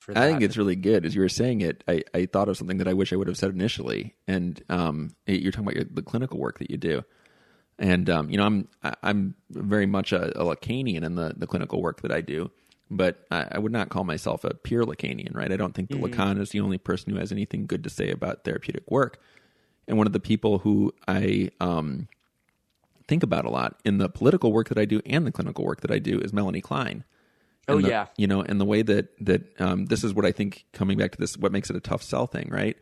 for that. I think it's really good. As you were saying it, I, I thought of something that I wish I would have said initially. And um, you're talking about your, the clinical work that you do. And um, you know, I'm I'm very much a, a Lacanian in the, the clinical work that I do, but I, I would not call myself a pure Lacanian, right? I don't think that Lacan is the only person who has anything good to say about therapeutic work. And one of the people who I um, think about a lot in the political work that I do and the clinical work that I do is Melanie Klein. Oh, the- yeah. you know, and the way that that um, this is what I think coming back to this, what makes it a tough sell thing, right?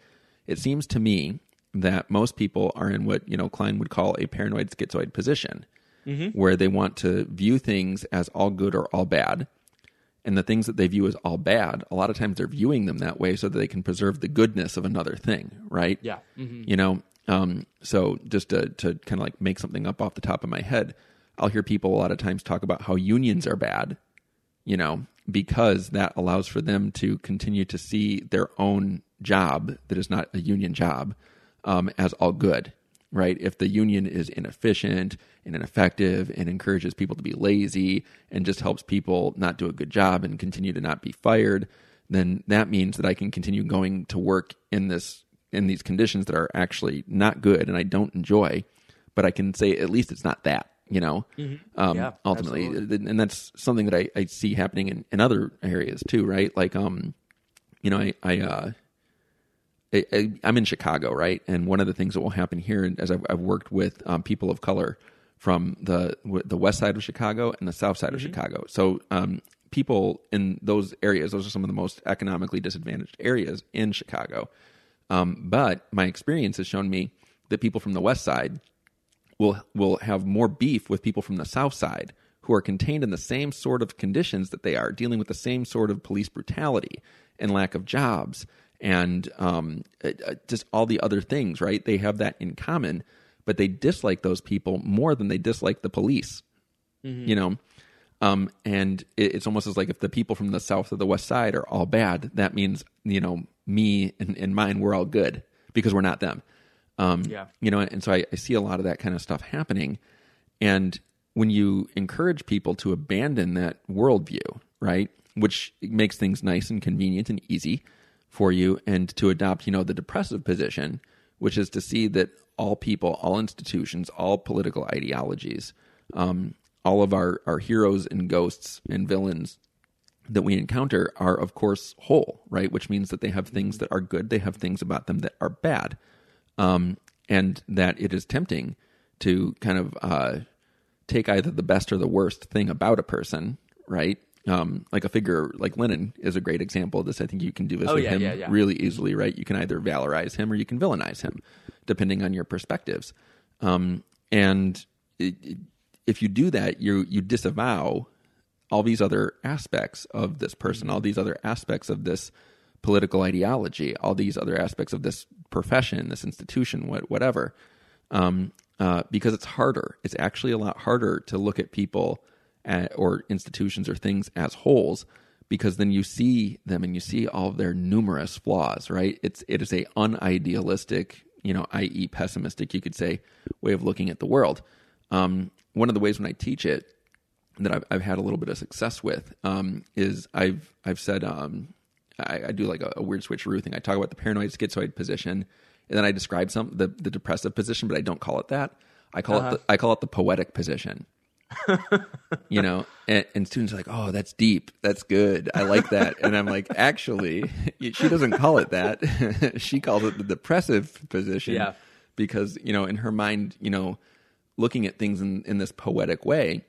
It seems to me that most people are in what you know Klein would call a paranoid schizoid position, where they want to view things as all good or all bad, and the things that they view as all bad, a lot of times they're viewing them that way so that they can preserve the goodness of another thing, right? Yeah. Mhm. You know, um, so just to, to kind of like make something up off the top of my head, I'll hear people a lot of times talk about how unions are bad, you know, because that allows for them to continue to see their own job that is not a union job um, as all good, right? If the union is inefficient and ineffective and encourages people to be lazy and just helps people not do a good job and continue to not be fired, then that means that I can continue going to work in this in these conditions that are actually not good and I don't enjoy, but I can say at least it's not that, you know. Um, Yeah, ultimately, and that's something that I, I see happening in, in other areas too, right? Like, um, you know, I, I, uh, I, I, I'm in Chicago, right? And one of the things that will happen here, as I've, I've worked with um, people of color from the the west side of Chicago and the south side of Chicago, so um, people in those areas, those are some of the most economically disadvantaged areas in Chicago. Um, but my experience has shown me that people from the west side will will have more beef with people from the south side who are contained in the same sort of conditions that they are, dealing with the same sort of police brutality and lack of jobs and um, uh, uh, just all the other things. Right? They have that in common, but they dislike those people more than they dislike the police. You know. Um, and it, it's almost as like if the people from the south or the west side are all bad, that means you know me and, and mine we're all good because we're not them. Um, Yeah. You know, and so I, I see a lot of that kind of stuff happening. And when you encourage people to abandon that worldview, right, which makes things nice and convenient and easy for you, and to adopt, you know, the depressive position, which is to see that all people, all institutions, all political ideologies, um, all of our, our heroes and ghosts and villains that we encounter are, of course, whole, right? Which means that they have things that are good, they have things about them that are bad, um, and that it is tempting to kind of uh, take either the best or the worst thing about a person, right? Um, like a figure like Lenin is a great example of this. I think you can do this Oh, with yeah, him yeah, yeah. really easily, right? You can either valorize him or you can villainize him, depending on your perspectives. Um, and it, it- if you do that, you you disavow all these other aspects of this person, all these other aspects of this political ideology, all these other aspects of this profession, this institution, what, whatever. Um, uh, because it's harder. It's actually a lot harder to look at people at, or institutions or things as wholes because then you see them and you see all of their numerous flaws, right? It's it is a unidealistic, you know, i.e., pessimistic, you could say, way of looking at the world. Um, one of the ways when I teach it that I've, I've had a little bit of success with um, is I've I've said um, I, I do like a, a weird switcheroo thing. I talk about the paranoid schizoid position, and then I describe some the, the depressive position, but I don't call it that. I call it uh-huh. the, I call it the poetic position. you know, and, and students are like, "Oh, that's deep. That's good. I like that." And I'm like, "Actually, she doesn't call it that. she calls it the depressive position." Yeah. because you know, in her mind, you know, looking at things in, in this poetic way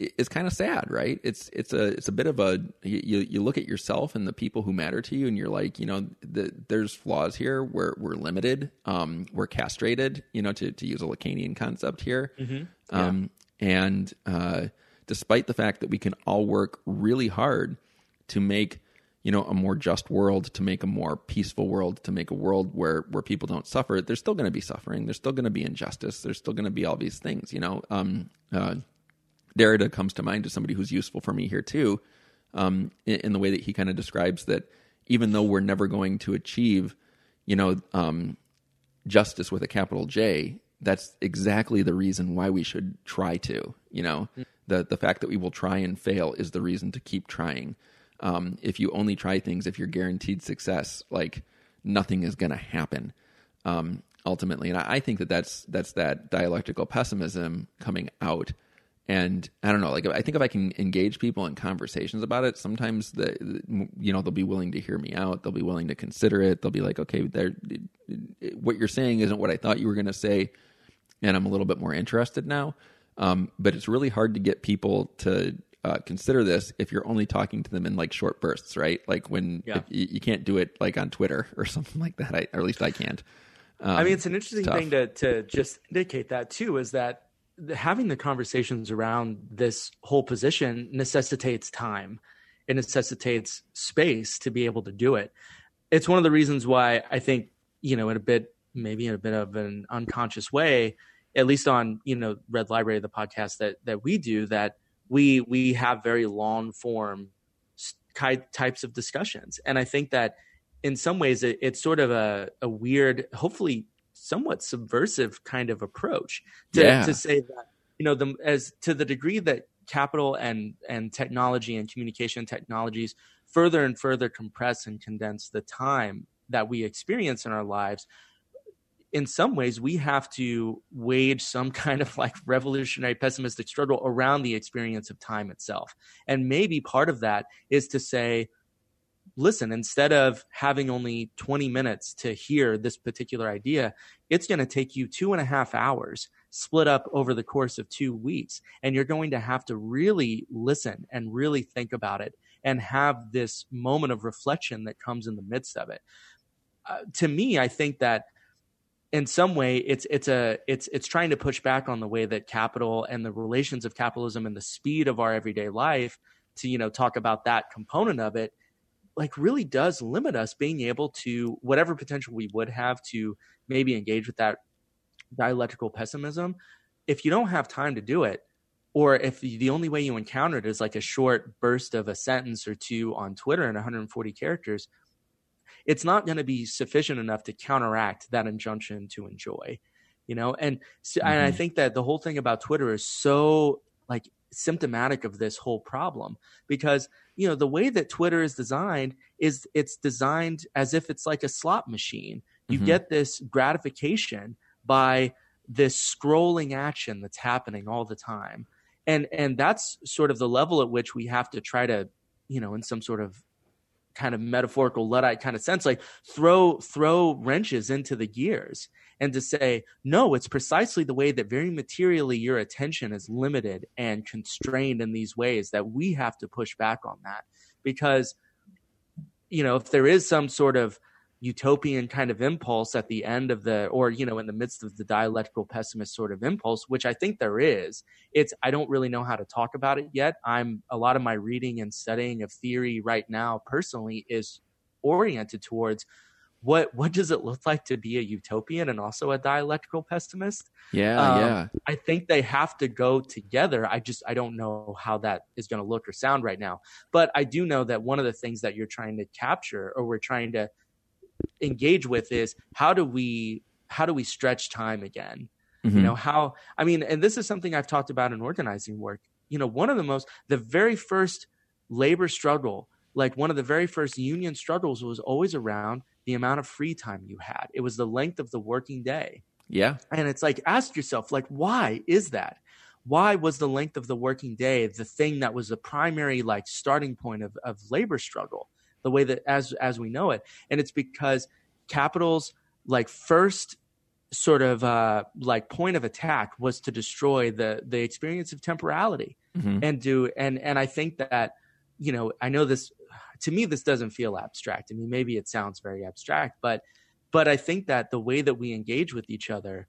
i- is kind of sad, right? It's it's a it's a bit of a you you look at yourself and the people who matter to you, and you're like, you know, the, there's flaws here. We're we're limited. Um, we're castrated. You know, to to use a Lacanian concept here. Um, and uh, despite the fact that we can all work really hard to make you know a more just world to make a more peaceful world to make a world where where people don't suffer there's still going to be suffering there's still going to be injustice there's still going to be all these things you know um uh Derrida comes to mind as somebody who's useful for me here too, um, in, in the way that he kind of describes that even though we're never going to achieve, you know, um, justice with a capital J, that's exactly the reason why we should try to. You know, the the fact that we will try and fail is the reason to keep trying. Um, if you only try things, if you're guaranteed success, like nothing is going to happen um, ultimately. And I, I think that that's that's that dialectical pessimism coming out. And I don't know, like I think if I can engage people in conversations about it, sometimes the, the you know they'll be willing to hear me out. They'll be willing to consider it. They'll be like, okay, what you're saying isn't what I thought you were going to say, and I'm a little bit more interested now. Um, but it's really hard to get people to uh, consider this if you're only talking to them in like short bursts, right? Like when Yeah. you, you can't do it like on Twitter or something like that. I, or at least I can't. Um, I mean, it's an interesting tough. thing to to just indicate that too is that having the conversations around this whole position necessitates time. It necessitates space to be able to do it. It's one of the reasons why I think you know, in a bit, maybe in a bit of an unconscious way, at least on you know Red Library, the podcast that that we do, that we we have very long form types of discussions, and I think that in some ways it, it's sort of a, a weird hopefully somewhat subversive kind of approach to, Yeah. to say that you know the as to the degree that capital and and technology and communication technologies further and further compress and condense the time that we experience in our lives in some ways we have to wage some kind of like revolutionary pessimistic struggle around the experience of time itself and maybe part of that is to say listen, instead of having only 20 minutes to hear this particular idea, it's going to take you two and a half hours split up over the course of two weeks. And you're going to have to really listen and really think about it and have this moment of reflection that comes in the midst of it. Uh, to me, I think that in some way it's it's a it's it's trying to push back on the way that capital and the relations of capitalism and the speed of our everyday life to you know talk about that component of it like really does limit us being able to whatever potential we would have to maybe engage with that dialectical pessimism if you don't have time to do it or if the only way you encounter it is like a short burst of a sentence or two on twitter in 140 characters it's not going to be sufficient enough to counteract that injunction to enjoy you know and so, and i Mhm. think that the whole thing about twitter is so like symptomatic of this whole problem because you know the way that twitter is designed is it's designed as if it's like a slot machine you Mhm. get this gratification by this scrolling action that's happening all the time and and that's sort of the level at which we have to try to you know in some sort of kind of metaphorical luddite kind of sense like throw throw wrenches into the gears and to say no it's precisely the way that very materially your attention is limited and constrained in these ways that we have to push back on that. Because you know if there is some sort of utopian kind of impulse at the end of the or you know in the midst of the dialectical pessimist sort of impulse which i think there is it's i don't really know how to talk about it yet i'm a lot of my reading and studying of theory right now personally is oriented towards what what does it look like to be a utopian and also a dialectical pessimist Yeah, Um, yeah. I think they have to go together. I just I don't know how that is going to look or sound right now. But I do know that one of the things that you're trying to capture or we're trying to engage with is how do we how do we stretch time again? Mhm. You know, how I mean, and this is something I've talked about in organizing work. You know, one of the most the very first labor struggle, like one of the very first union struggles was always around the amount of free time you had. It was the length of the working day. yeah. And it's like, ask yourself, like, why is that? Why was the length of the working day the thing that was the primary like starting point of, of labor struggle, the way that as as we know it? And it's because capital's like first sort of uh like point of attack was to destroy the the experience of temporality Mhm. and do and and I think that you know I know this to me this doesn't feel abstract. I mean maybe it sounds very abstract, but but I think that the way that we engage with each other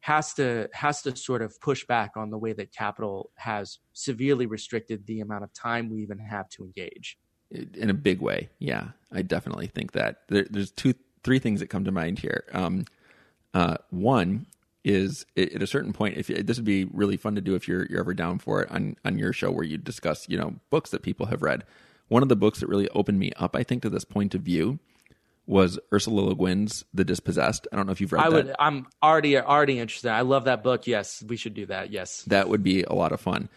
has to has to sort of push back on the way that capital has severely restricted the amount of time we even have to engage. In a big way. Yeah, I definitely think that there, there's two, three things that come to mind here. Um, uh, one is at at a certain point, if this would be really fun to do if you're you're ever down for it on on your show where you discuss you know books that people have read. One of the books that really opened me up, I think, to this point of view was Ursula Le Guin's The Dispossessed. I don't know if you've read that. I that. would I'm already already interested. I love that book. Yes, we should do that. Yes. that would be a lot of fun.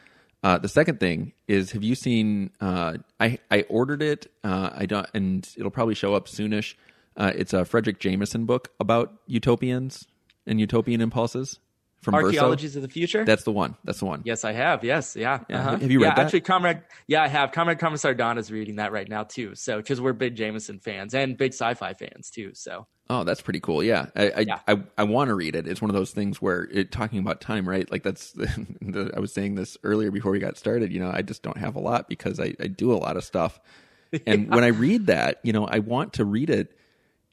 Uh, the second thing is, have you seen? Uh, I I ordered it. Uh, I don't, and it'll probably show up soonish. Uh, it's a Fredric Jameson book about utopians and utopian impulses from Verso. Archaeologies of the Future. That's the one. That's the one. Yes, I have. Yes, yeah. Yeah. uh-huh. Have you read yeah, that? Actually, Comrade. Yeah, I have. Comrade Carmen Sardana is reading that right now too. So because we're big Jameson fans and big sci-fi fans too. So Oh, that's pretty cool. Yeah, I I, Yeah. I, I want to read it. It's one of those things where it talking about time, right? Like that's the, I was saying this earlier before we got started. You know, I just don't have a lot because I, I do a lot of stuff, and when I read that, you know, I want to read it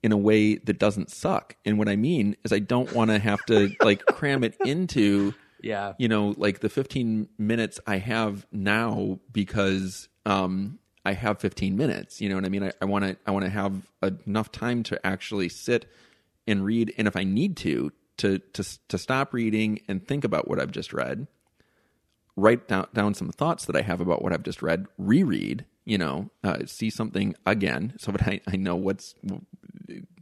in a way that doesn't suck. And what I mean is, I don't want to have to like cram it into yeah, you know, like the 15 minutes I have now because um, I have 15 minutes. You know what I mean? I want to I want to have enough time to actually sit and read, and if I need to, to to to stop reading and think about what I've just read, write down down some thoughts that I have about what I've just read, reread. You know, uh, see something again, so that I, I know what's.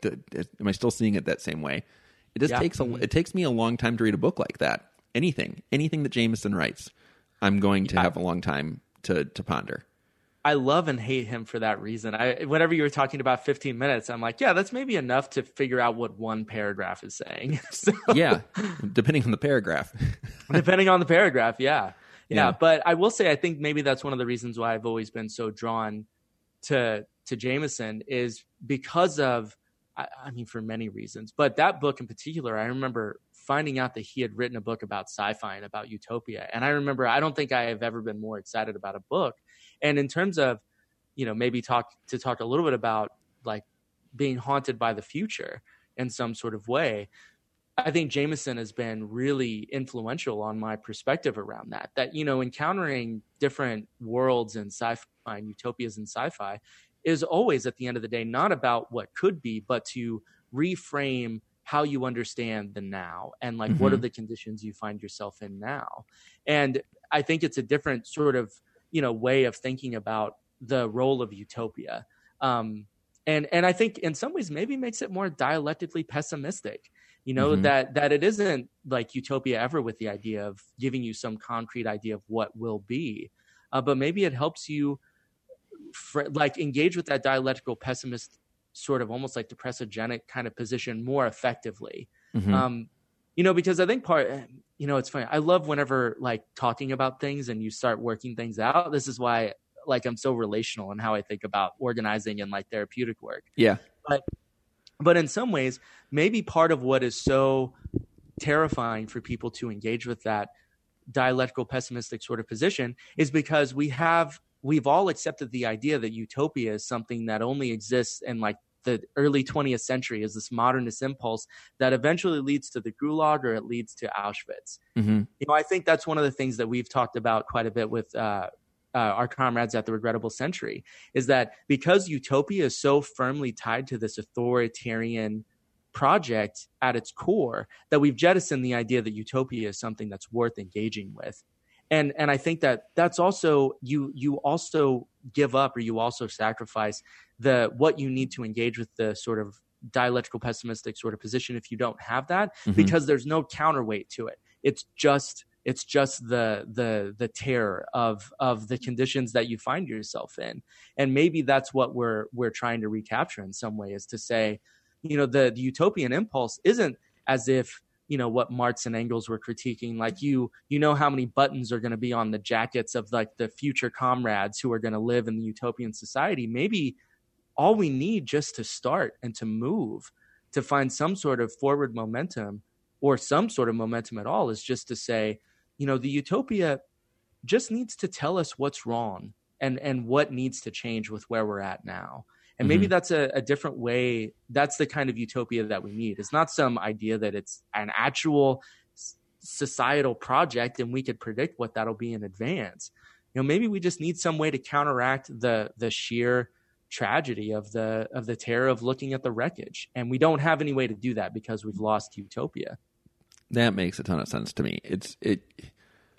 Am I still seeing it that same way? It just Yeah. takes a it takes me a long time to read a book like that. Anything, anything that Jameson writes, I'm going to have a long time to to ponder. I love and hate him for that reason. I whenever you were talking about 15 minutes, I'm like, yeah, that's maybe enough to figure out what one paragraph is saying. so Yeah, depending on the paragraph. depending on the paragraph yeah. yeah Yeah. but i will say i think maybe that's one of the reasons why i've always been so drawn to to jameson is because of I, I mean for many reasons but that book in particular i remember finding out that he had written a book about sci-fi and about utopia and i remember i don't think i have ever been more excited about a book and in terms of you know maybe talk to talk a little bit about like being haunted by the future in some sort of way I think Jameson has been really influential on my perspective around that. That, you know, encountering different worlds and sci fi and utopias in sci fi is always at the end of the day not about what could be, but to reframe how you understand the now and like what Mhm. are the conditions you find yourself in now. And I think it's a different sort of, you know, way of thinking about the role of utopia. Um, and and I think in some ways maybe makes it more dialectically pessimistic you know Mhm. that that it isn't like utopia ever with the idea of giving you some concrete idea of what will be uh, but maybe it helps you fr- like engage with that dialectical pessimist sort of almost like depressogenic kind of position more effectively Mhm. um you know because i think part you know it's funny i love whenever like talking about things and you start working things out. This is why like i'm so relational in how i think about organizing and like therapeutic work. Yeah, but but in some ways maybe part of what is so terrifying for people to engage with that dialectical pessimistic sort of position is because we have we've all accepted the idea that utopia is something that only exists in like the early 20th century is this modernist impulse that eventually leads to the gulag or it leads to auschwitz hmm you know, I think that's one of the things that we've talked about quite a bit with uh, uh, our comrades at the Regrettable Century is that because utopia is so firmly tied to this authoritarian project at its core, that we've jettisoned the idea that utopia is something that's worth engaging with. And and I think that that's also you you also give up or you also sacrifice the what you need to engage with the sort of dialectical pessimistic sort of position if you don't have that Mhm. because there's no counterweight to it it's just it's just the the the terror of of the conditions that you find yourself in and maybe that's what we're we're trying to recapture in some way is to say you know the, the utopian impulse isn't as if you know what Marx and Engels were critiquing like you you know how many buttons are going to be on the jackets of like the future comrades who are going to live in the utopian society maybe all we need just to start and to move to find some sort of forward momentum or some sort of momentum at all is just to say, you know, the utopia just needs to tell us what's wrong and and what needs to change with where we're at now. And maybe mm-hmm. that's a, a different way. That's the kind of utopia that we need. It's not some idea that it's an actual societal project and we could predict what that'll be in advance. You know, maybe we just need some way to counteract the the sheer tragedy of the of the terror of looking at the wreckage. And we don't have any way to do that because we've lost utopia. that makes a ton of sense to me. It's it.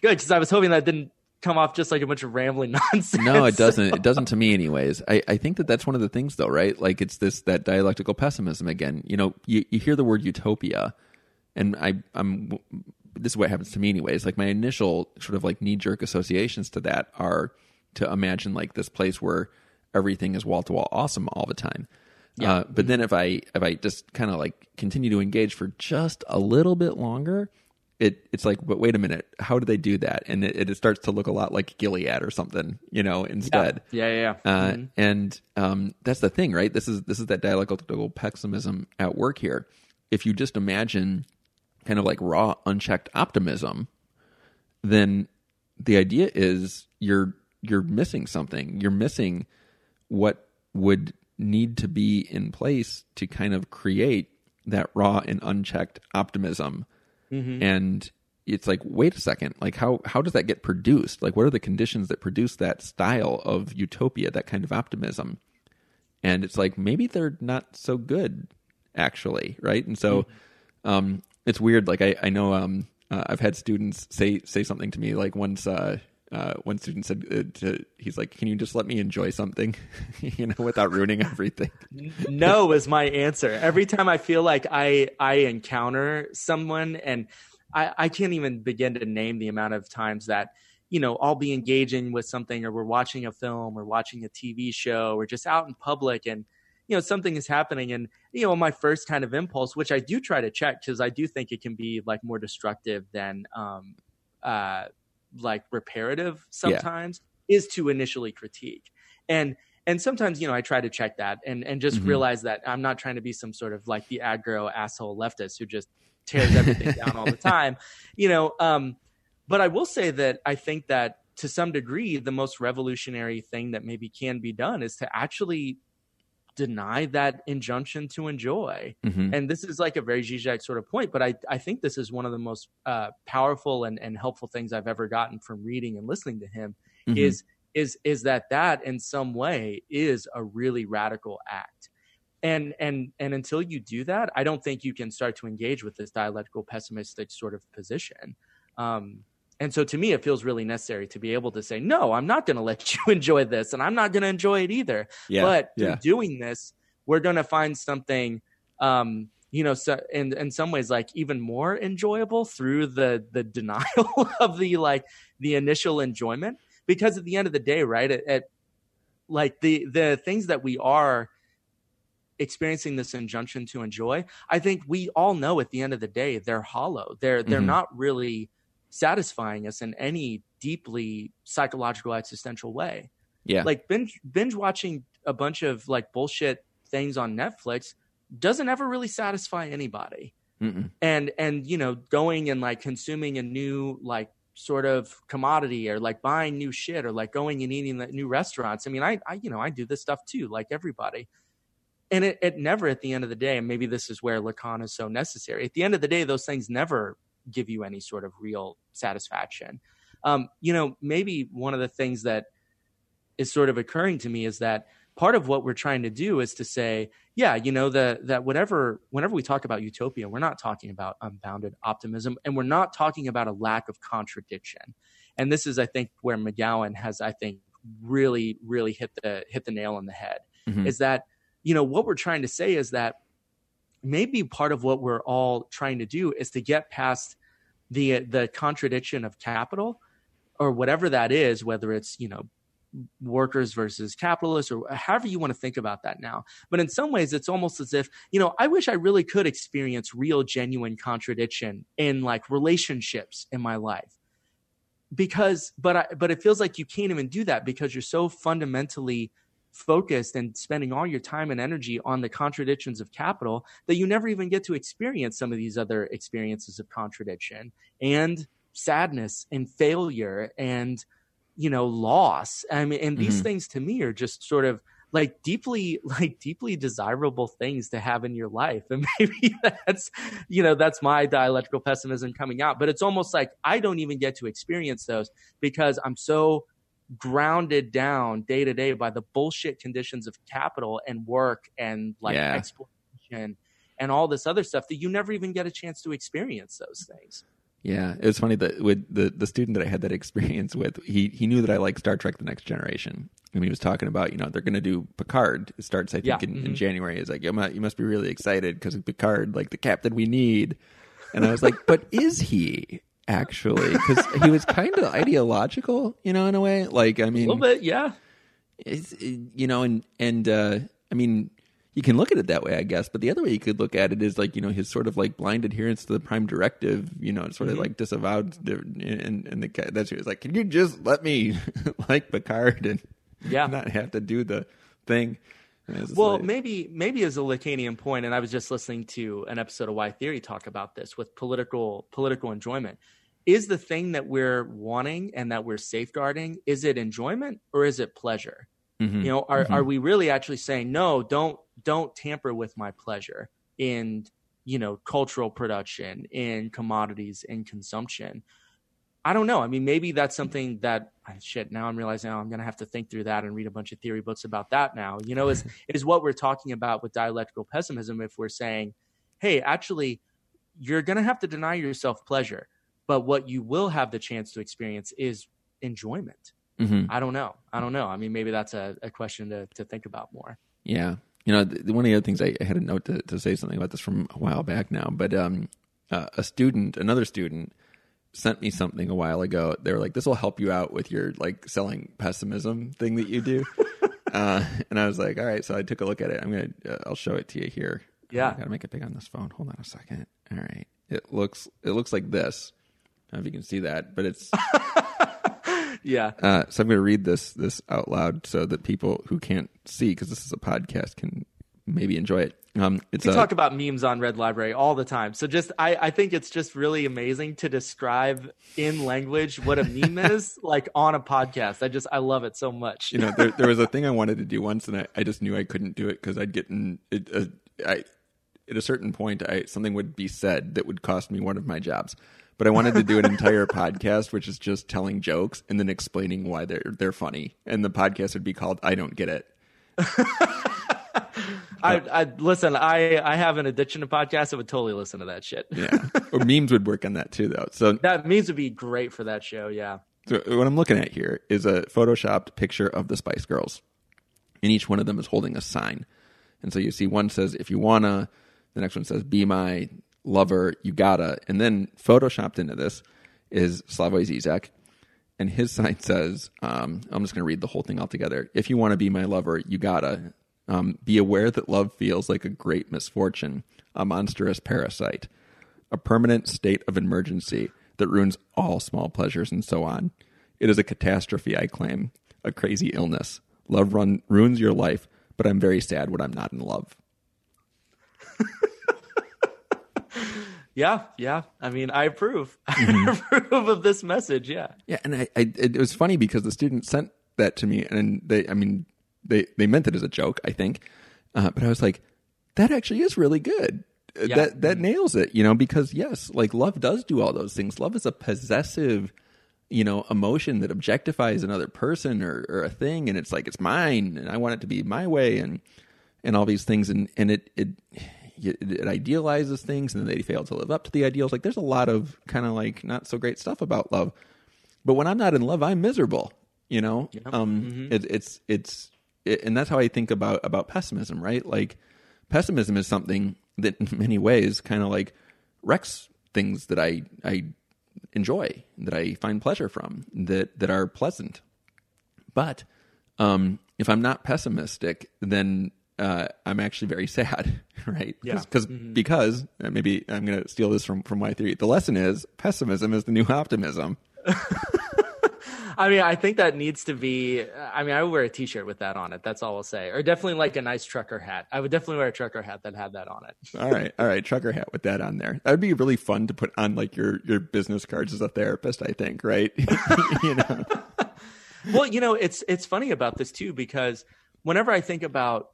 Good, because I was hoping that didn't come off just like a bunch of rambling nonsense. No, it doesn't. It doesn't to me, anyways. I, I think that that's one of the things, though, right? Like it's this that dialectical pessimism again. You know, you, you hear the word utopia, and I I'm this is what happens to me anyways. Like my initial sort of like knee jerk associations to that are to imagine like this place where everything is wall to wall awesome all the time. Yeah. Uh, but then if I if I just kind of like continue to engage for just a little bit longer, it it's like, but wait a minute, how do they do that? And it, it starts to look a lot like Gilead or something, you know, instead. Yeah, yeah, yeah. Uh, mm-hmm. And um, that's the thing, right? This is this is that dialectical pessimism at work here. If you just imagine kind of like raw, unchecked optimism, then the idea is you're you're missing something. You're missing what would need to be in place to kind of create that raw and unchecked optimism. Mm-hmm. And it's like, wait a second, like how how does that get produced? Like what are the conditions that produce that style of utopia, that kind of optimism? And it's like maybe they're not so good, actually, right? And so mm-hmm. um, it's weird. Like I, I know um, uh, I've had students say say something to me like once uh, uh, one student said uh, to, he's like can you just let me enjoy something? You know without ruining everything. No is my answer. Every time i feel like i i encounter someone and i i can't even begin to name the amount of times that you know i'll be engaging with something or we're watching a film or watching a tv show or just out in public and you know something is happening and you know my first kind of impulse which i do try to check because i do think it can be like more destructive than um uh like reparative sometimes yeah. is to initially critique and and sometimes you know i try to check that and and just mm-hmm. realize that i'm not trying to be some sort of like the aggro asshole leftist who just tears everything down all the time you know um but i will say that i think that to some degree the most revolutionary thing that maybe can be done is to actually deny that injunction to enjoy. Mm-hmm. And this is like a very Zizek sort of point, but I, I think this is one of the most uh, powerful and, and helpful things I've ever gotten from reading and listening to him mm-hmm. is is is that that in some way is a really radical act. And and and until you do that, I don't think you can start to engage with this dialectical pessimistic sort of position. Um, and so to me, it feels really necessary to be able to say, no, I'm not going to let you enjoy this and I'm not going to enjoy it either. Yeah, but yeah. doing this, we're going to find something, um, you know, so in, in some ways, like even more enjoyable through the, the denial of the, like the initial enjoyment. Because at the end of the day, right, at, at like the, the things that we are experiencing this injunction to enjoy, I think we all know at the end of the day, they're hollow. They're, they're mm-hmm. not really, satisfying us in any deeply psychological existential way. Yeah. Like binge binge watching a bunch of like bullshit things on Netflix doesn't ever really satisfy anybody. Mm-mm. And and you know, going and like consuming a new like sort of commodity or like buying new shit or like going and eating at new restaurants. I mean, I, I you know, I do this stuff too, like everybody. And it, it never at the end of the day, and maybe this is where Lacan is so necessary. At the end of the day, those things never give you any sort of real satisfaction. Um, you know, maybe one of the things that is sort of occurring to me is that part of what we're trying to do is to say, yeah, you know, the, that whatever, whenever we talk about utopia, we're not talking about unbounded optimism and we're not talking about a lack of contradiction. And this is, I think, where McGowan has, I think, really, really hit the, hit the nail on the head mm-hmm. is that, you know, what we're trying to say is that maybe part of what we're all trying to do is to get past the the contradiction of capital or whatever that is whether it's you know workers versus capitalists or however you want to think about that now. But in some ways it's almost as if you know i wish i really could experience real genuine contradiction in like relationships in my life. Because but i but it feels like you can't even do that because you're so fundamentally focused and spending all your time and energy on the contradictions of capital that you never even get to experience some of these other experiences of contradiction and sadness and failure and you know loss i mean and these mm-hmm. things to me are just sort of like deeply like deeply desirable things to have in your life and maybe that's you know that's my dialectical pessimism coming out but it's almost like i don't even get to experience those because i'm so grounded down day to day by the bullshit conditions of capital and work and like yeah. exploitation and all this other stuff that you never even get a chance to experience those things. Yeah, it was funny that with the the student that I had that experience with, he he knew that I like Star Trek: The Next Generation, and he was talking about you know they're going to do Picard. It starts I think yeah. in, mm-hmm. in, January. He's like, you must, you must be really excited because Picard, like the captain we need. And I was like, but is he? Actually, because he was kind of ideological, you know, in a way. Like, I mean, A little bit, yeah. it's you know, and and uh, I mean, you can look at it that way, I guess. But the other way you could look at it is like you know his sort of like blind adherence to the prime directive, you know, sort of like disavowed, and and the that's he was like, can you just let me like Picard and Yeah. not have to do the thing? Well, like- maybe maybe as a Lacanian point, and I was just listening to an episode of Why Theory talk about this with political political enjoyment. Is the thing that we're wanting and that we're safeguarding is it enjoyment or is it pleasure? Mhm. You know, are are we really actually saying no? Don't don't tamper with my pleasure in you know cultural production, in commodities, in consumption. I don't know. I mean, maybe that's something that ah, shit. Now I'm realizing oh, I'm going to have to think through that and read a bunch of theory books about that. Now, you know, is is what we're talking about with dialectical pessimism. If we're saying, hey, actually, you're going to have to deny yourself pleasure, but what you will have the chance to experience is enjoyment. Mhm. I don't know. I don't know. I mean, maybe that's a, a question to, to think about more. Yeah. You know, th one of the other things I, I had a note to, to say something about this from a while back now, but um, uh, a student, another student, sent me something a while ago. They were like, "This will help you out with your like selling pessimism thing that you do," uh, and I was like, "All right." So I took a look at it. I'm gonna, uh, I'll show it to you here. Yeah. I gotta make it big on this phone. Hold on a second. All right, it looks, it looks like this. I don't know if you can see that, but it's Yeah. uh, so I'm to read this this out loud so that people who can't see, because this is a podcast, can maybe enjoy it. Um, it's We a, talk about memes on Red Library all the time. So just I, I think it's just really amazing to describe in language what a meme is like on a podcast. I just I love it so much. you know, there, there was a thing I wanted to do once, and I, I just knew I couldn't do it because I'd get in. It, uh, I at a certain point, I something would be said that would cost me one of my jobs. But I wanted to do an entire podcast, which is just telling jokes and then explaining why they're they're funny. And the podcast would be called "I Don't Get It." I, I listen, I I have an addiction to podcasts. I would totally listen to that shit. Yeah, or memes would work on that too, though. So That memes would be great for that show, yeah. So what I'm looking at here is a photoshopped picture of the Spice Girls, and each one of them is holding a sign. And so you see one says "If you wanna," the next one says "Be my lover, you gotta," and then photoshopped into this is Slavoj Zizek, and his sign says, um, "I'm just going to read the whole thing all together. If you want to be my lover, you gotta um, be aware that love feels like a great misfortune, a monstrous parasite." a permanent state of emergency that ruins all small pleasures and so on. It is a catastrophe, I claim, a crazy illness. Love run, ruins your life, but I'm very sad when I'm not in love. Yeah, yeah. I mean, I approve. Mm-hmm. I approve of this message, yeah. Yeah, and I, I it was funny because the student sent that to me, and they, I mean, they they meant it as a joke, I think, uh, but I was like, that actually is really good. Uh, Yeah. That that nails it, you know, because yes, like love does do all those things. Love is a possessive, you know, emotion that objectifies another person or, or a thing, and it's like it's mine, and I want it to be my way, and and all these things, and and it it it, idealizes things, and then they fail to live up to the ideals. Like there's a lot of kind of like not so great stuff about love, but when I'm not in love, I'm miserable. You know, um, it, it's it's it, and that's how I think about about pessimism, right? Like pessimism is something that in many ways kind of like wrecks things that I I enjoy, that I find pleasure from, that that are pleasant. But um, if I'm not pessimistic, then uh, I'm actually very sad, right? Yeah. Cause, because uh, maybe I'm going to steal this from from my theory. The lesson is pessimism is the new optimism. I mean, I think that needs to be. I mean, I would wear a T-shirt with that on it. That's all I'll say. Or definitely like a nice trucker hat. I would definitely wear a trucker hat that had that on it. All right, all right, trucker hat with that on there. That would be really fun to put on like your your business cards as a therapist. I think, right? you know, well, you know, it's it's funny about this too because whenever I think about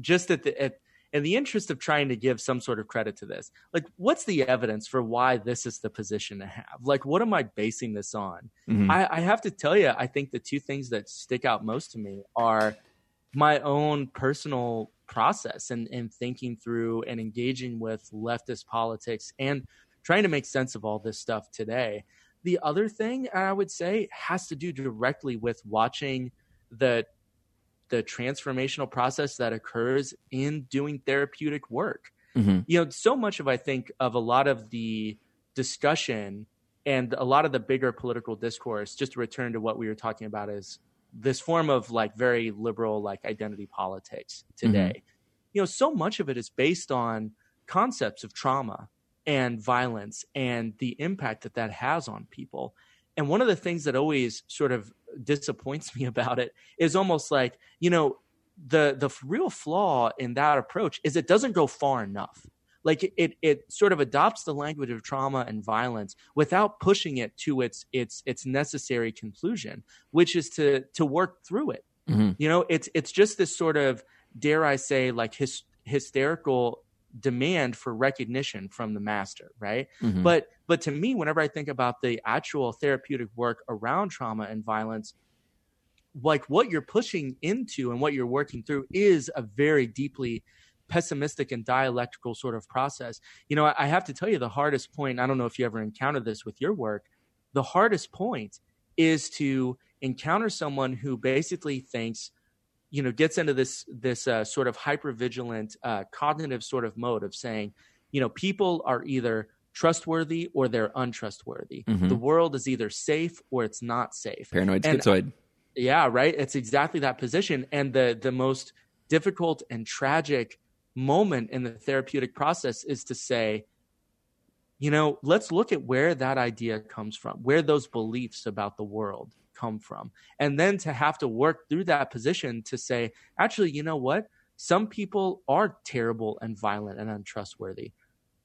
just at the at, in the interest of trying to give some sort of credit to this, like what's the evidence for why this is the position to have? Like, what am I basing this on? Mhm. I, I have to tell you, I think the two things that stick out most to me are my own personal process and, and thinking through and engaging with leftist politics and trying to make sense of all this stuff today. The other thing I would say has to do directly with watching the the transformational process that occurs in doing therapeutic work. Mhm. You know, so much of I think of a lot of the discussion and a lot of the bigger political discourse, just to return to what we were talking about, is this form of like very liberal like identity politics today. Mm-hmm. You know, so much of it is based on concepts of trauma and violence and the impact that that has on people. And one of the things that always sort of disappoints me about it is almost like, you know, the the real flaw in that approach is it doesn't go far enough like it it sort of adopts the language of trauma and violence without pushing it to its its its necessary conclusion which is to to work through it mm-hmm. you know it's it's just this sort of dare i say like his, hysterical demand for recognition from the master right mm-hmm. but but to me whenever i think about the actual therapeutic work around trauma and violence like what you're pushing into and what you're working through is a very deeply pessimistic and dialectical sort of process. You know, I have to tell you the hardest point, I don't know if you ever encountered this with your work, the hardest point is to encounter someone who basically thinks you know gets into this this uh, sort of hyper vigilant uh, cognitive sort of mode of saying you know people are either trustworthy or they're untrustworthy. Mm-hmm. the world is either safe or it's not safe. Paranoid schizoid. Yeah right? It's exactly that position. And the the most difficult and tragic moment in the therapeutic process is to say, you know, let's look at where that idea comes from, where those beliefs about the world come from. And then to have to work through that position to say, actually, you know what? Some people are terrible and violent and untrustworthy.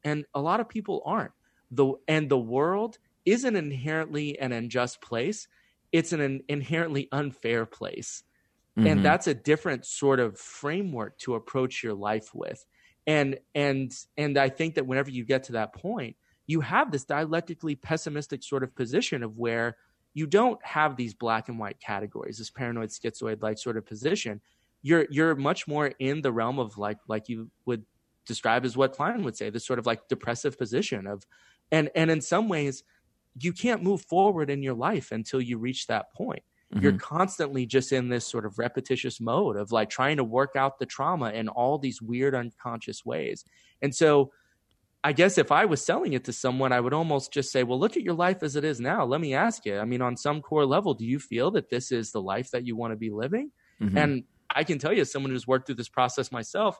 And a lot of people aren't. The and the world isn't inherently an unjust place. It's an inherently unfair place. Mm-hmm. And that's a different sort of framework to approach your life with. And and and I think that whenever you get to that point, you have this dialectically pessimistic sort of position of where you don't have these black and white categories, this paranoid schizoid like sort of position. You're you're much more in the realm of like like you would describe as what Klein would say, this sort of like depressive position of and and in some ways you can't move forward in your life until you reach that point. Mm-hmm. You're constantly just in this sort of repetitious mode of like trying to work out the trauma in all these weird unconscious ways. And so I guess if I was selling it to someone, I would almost just say, well, look at your life as it is now. Let me ask you. I mean, on some core level, do you feel that this is the life that you want to be living? Mm-hmm. And I can tell you, as someone who's worked through this process myself,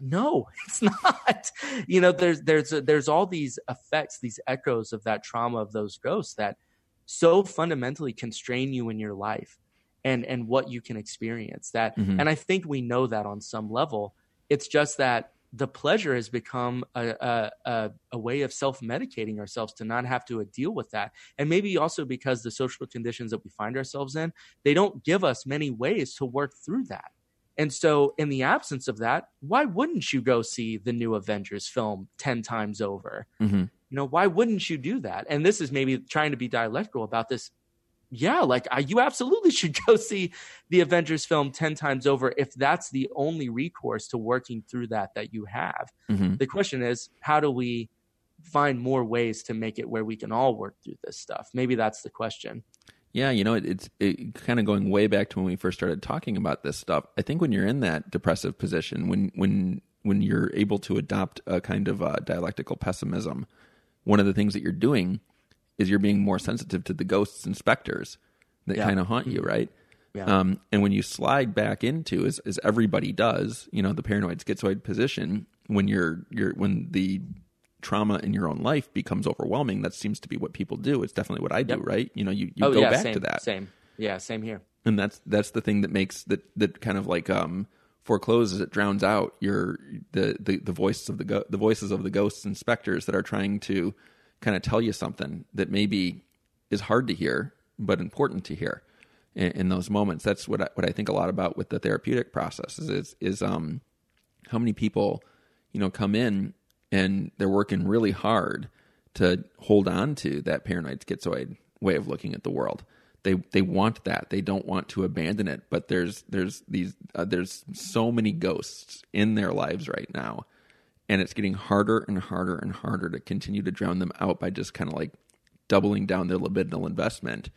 no, it's not. you know, there's there's there's all these effects, these echoes of that trauma of those ghosts that so fundamentally constrain you in your life and and what you can experience that mm-hmm. and i think we know that on some level it's just that the pleasure has become a, a, a way of self-medicating ourselves to not have to deal with that. And maybe also because the social conditions that we find ourselves in they don't give us many ways to work through that. And so in the absence of that why wouldn't you go see the new avengers film 10 times over? Mm-hmm. You know why wouldn't you do that? And this is maybe trying to be dialectical about this yeah like I, you absolutely should go see the avengers film 10 times over if that's the only recourse to working through that that you have mm-hmm. the question is how do we find more ways to make it where we can all work through this stuff maybe that's the question yeah, you know, it, it's it, kind of going way back to when we first started talking about this stuff. I think when you're in that depressive position, when when when you're able to adopt a kind of uh, dialectical pessimism, one of the things that you're doing is you're being more sensitive to the ghosts and specters that yeah. kind of haunt you, right? Yeah. Um, and when you slide back into, as, as everybody does, you know, the paranoid schizoid position, when you're you're when the trauma in your own life becomes overwhelming, that seems to be what people do. It's definitely what I do, yep. right? You know, you, you oh, go yeah, back same, to that. Same. Yeah, same here. And that's that's the thing that makes that that kind of like um forecloses it drowns out your the the, the voices of the go- the voices of the ghosts and specters that are trying to kind of tell you something that maybe is hard to hear but important to hear in, in those moments. That's what I, what I think a lot about with the therapeutic process is is, is um how many people you know come in and they're working really hard to hold on to that paranoid schizoid way of looking at the world. They they want that. They don't want to abandon it but there's there's these uh, there's so many ghosts in their lives right now and it's getting harder and harder and harder to continue to drown them out by just kind of like doubling down their libidinal investment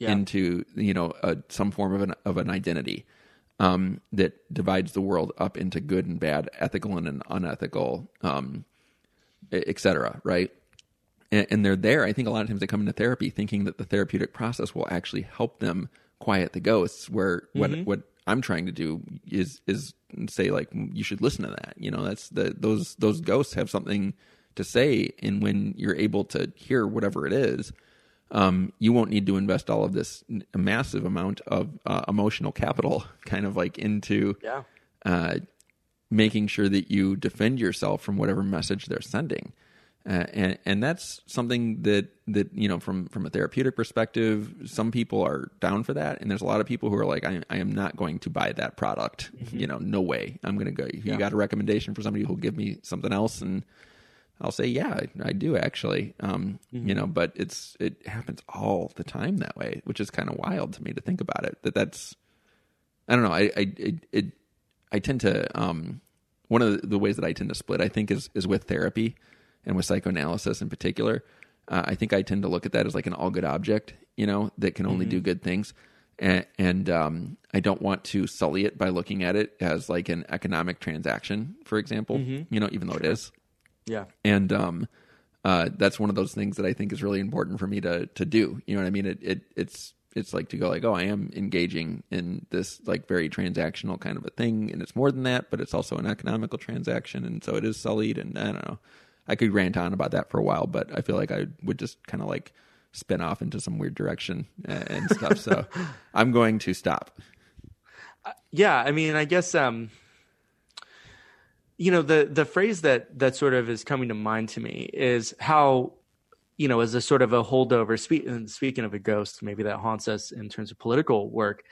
yeah. into you know a, some form of an of an identity um, that divides the world up into good and bad, ethical and unethical, um, etc. Right? and, and they're there. I think a lot of times they come into therapy thinking that the therapeutic process will actually help them quiet the ghosts. Where what what I'm trying to do is is say like you should listen to that. You know, that's the those those ghosts have something to say, and when you're able to hear whatever it is, um, you won't need to invest all of this massive amount of uh, emotional capital, kind of like into Yeah. uh, making sure that you defend yourself from whatever message they're sending. Uh, and and that's something that that you know from from a therapeutic perspective, some people are down for that, and there's a lot of people who are like, I, I am not going to buy that product. You know, no way. I'm going to go. You got a recommendation for somebody who'll give me something else, and I'll say, yeah, I, I do actually. Um, You know, but it's it happens all the time that way, which is kind of wild to me to think about it. That that's I don't know. I I it, it I tend to um one of the, the ways that I tend to split I think is is with therapy and with psychoanalysis in particular. Uh, I think I tend to look at that as like an all good object, you know, that can only do good things. And, and um, I don't want to sully it by looking at it as like an economic transaction, for example, you know, even though it is Yeah. and um, uh, that's one of those things that I think is really important for me to to do. You know what I mean? It, it it's it's like to go like, oh, I am engaging in this like very transactional kind of a thing, and it's more than that, but it's also an economical transaction, and so it is sullied. And I don't know, I could rant on about that for a while, but I feel like I would just kind of like spin off into some weird direction and, stuff. so I'm going to stop. yeah i mean i guess um you know the the phrase that that sort of is coming to mind to me is how you know as a sort of a holdover speak, speaking of a ghost maybe that haunts us in terms of political work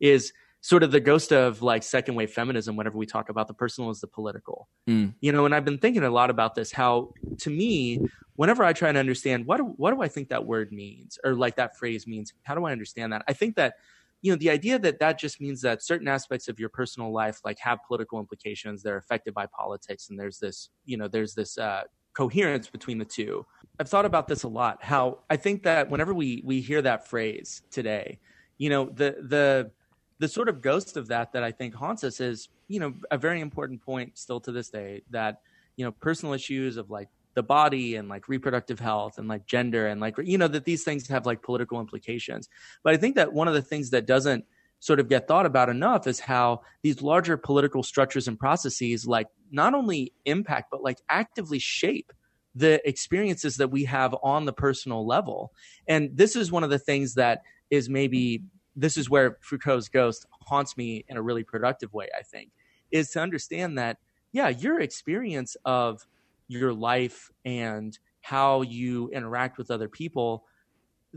is sort of the ghost of like second wave feminism whenever we talk about the personal is the political. Mm. you know and i've been thinking a lot about this how to me whenever i try to understand what do, what do i think that word means or like that phrase means how do i understand that? I think that you know the idea that that just means that certain aspects of your personal life like have political implications they're affected by politics and there's this you know there's this uh coherence between the two. I've thought about this a lot how i think that whenever we we hear that phrase today you know the the the sort of ghost of that that i think haunts us is you know a very important point still to this day that you know personal issues of like the body and like reproductive health and like gender and like you know that these things have like political implications. But i think that one of the things that doesn't sort of get thought about enough is how these larger political structures and processes like not only impact but like actively shape the experiences that we have on the personal level. And this is one of the things that is maybe this is where foucault's ghost haunts me in a really productive way i think is to understand that yeah your experience of your life and how you interact with other people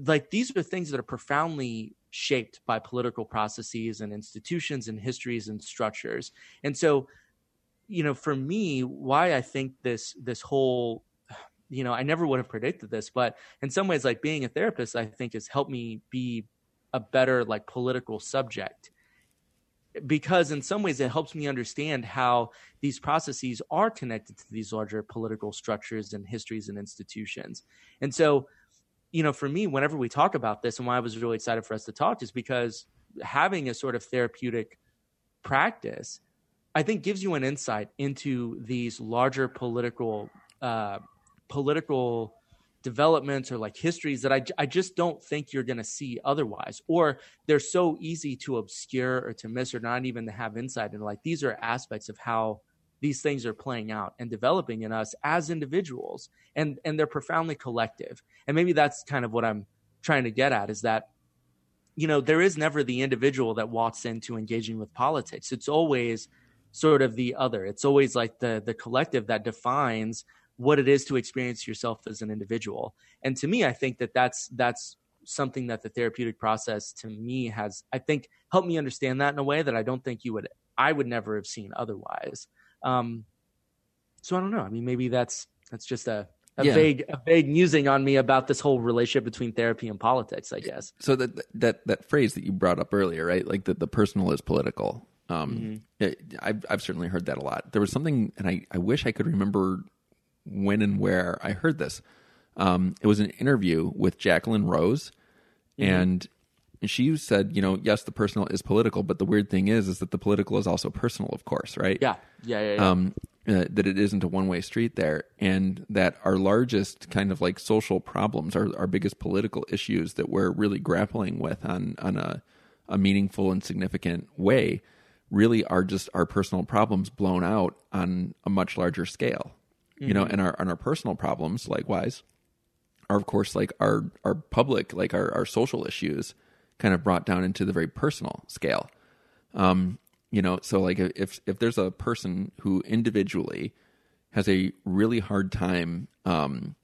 like these are things that are profoundly shaped by political processes and institutions and histories and structures. And so you know for me why i think this this whole you know i never would have predicted this but in some ways like being a therapist i think has helped me be a better like political subject because in some ways it helps me understand how these processes are connected to these larger political structures and histories and institutions. And so, you know, for me, whenever we talk about this and why I was really excited for us to talk is because having a sort of therapeutic practice, I think gives you an insight into these larger political, uh, political developments or like histories that I, I just don't think you're going to see otherwise or they're so easy to obscure or to miss or not even to have insight into like these are aspects of how these things are playing out and developing in us as individuals and and they're profoundly collective. And maybe that's kind of what i'm trying to get at is that you know there is never the individual that walks into engaging with politics. It's always sort of the other. It's always like the the collective that defines what it is to experience yourself as an individual and to me i think that that's that's something that the therapeutic process to me has i think helped me understand that in a way that i don't think you would i would never have seen otherwise um so i don't know i mean maybe that's that's just a a Yeah. vague a vague musing on me about this whole relationship between therapy and politics i guess so that that that phrase that you brought up earlier, right? Like that the personal is political. Um, it, I've I've certainly heard that a lot. There was something, and I I wish I could remember when and where I heard this. Um, it was an interview with Jacqueline Rose, and she said, you know, yes, the personal is political, but the weird thing is, is that the political is also personal, of course, right? yeah yeah yeah, yeah. Um, uh, that it isn't a one way street there, and that our largest kind of like social problems, our our biggest political issues that we're really grappling with on on a a meaningful and significant way, really are just our personal problems blown out on a much larger scale. Mm-hmm. You know, mm-hmm. and our and our personal problems likewise are of course like our our public like our our social issues kind of brought down into the very personal scale. Um, you know, so like if if there's a person who individually has a really hard time um,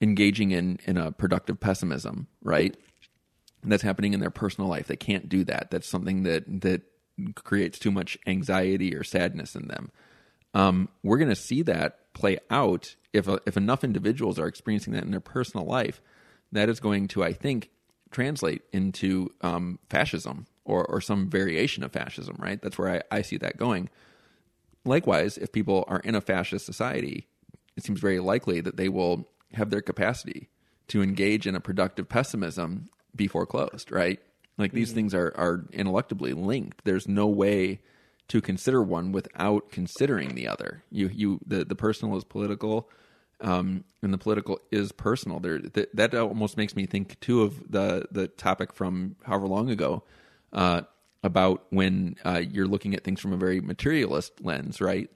engaging in in a productive pessimism, right? And that's happening in their personal life. They can't do that. That's something that that creates too much anxiety or sadness in them. Um, we're going to see that play out if if enough individuals are experiencing that in their personal life. That is going to, I think, translate into um, fascism or, or some variation of fascism, right? That's where I, I see that going. Likewise, if people are in a fascist society, it seems very likely that they will have their capacity to engage in a productive pessimism be foreclosed, right? Like these mm-hmm. things are, are ineluctably linked. There's no way to consider one without considering the other. You, you, the, the personal is political, um, and the political is personal. There, th- that almost makes me think too of the the topic from however long ago uh, about when uh, you're looking at things from a very materialist lens, right?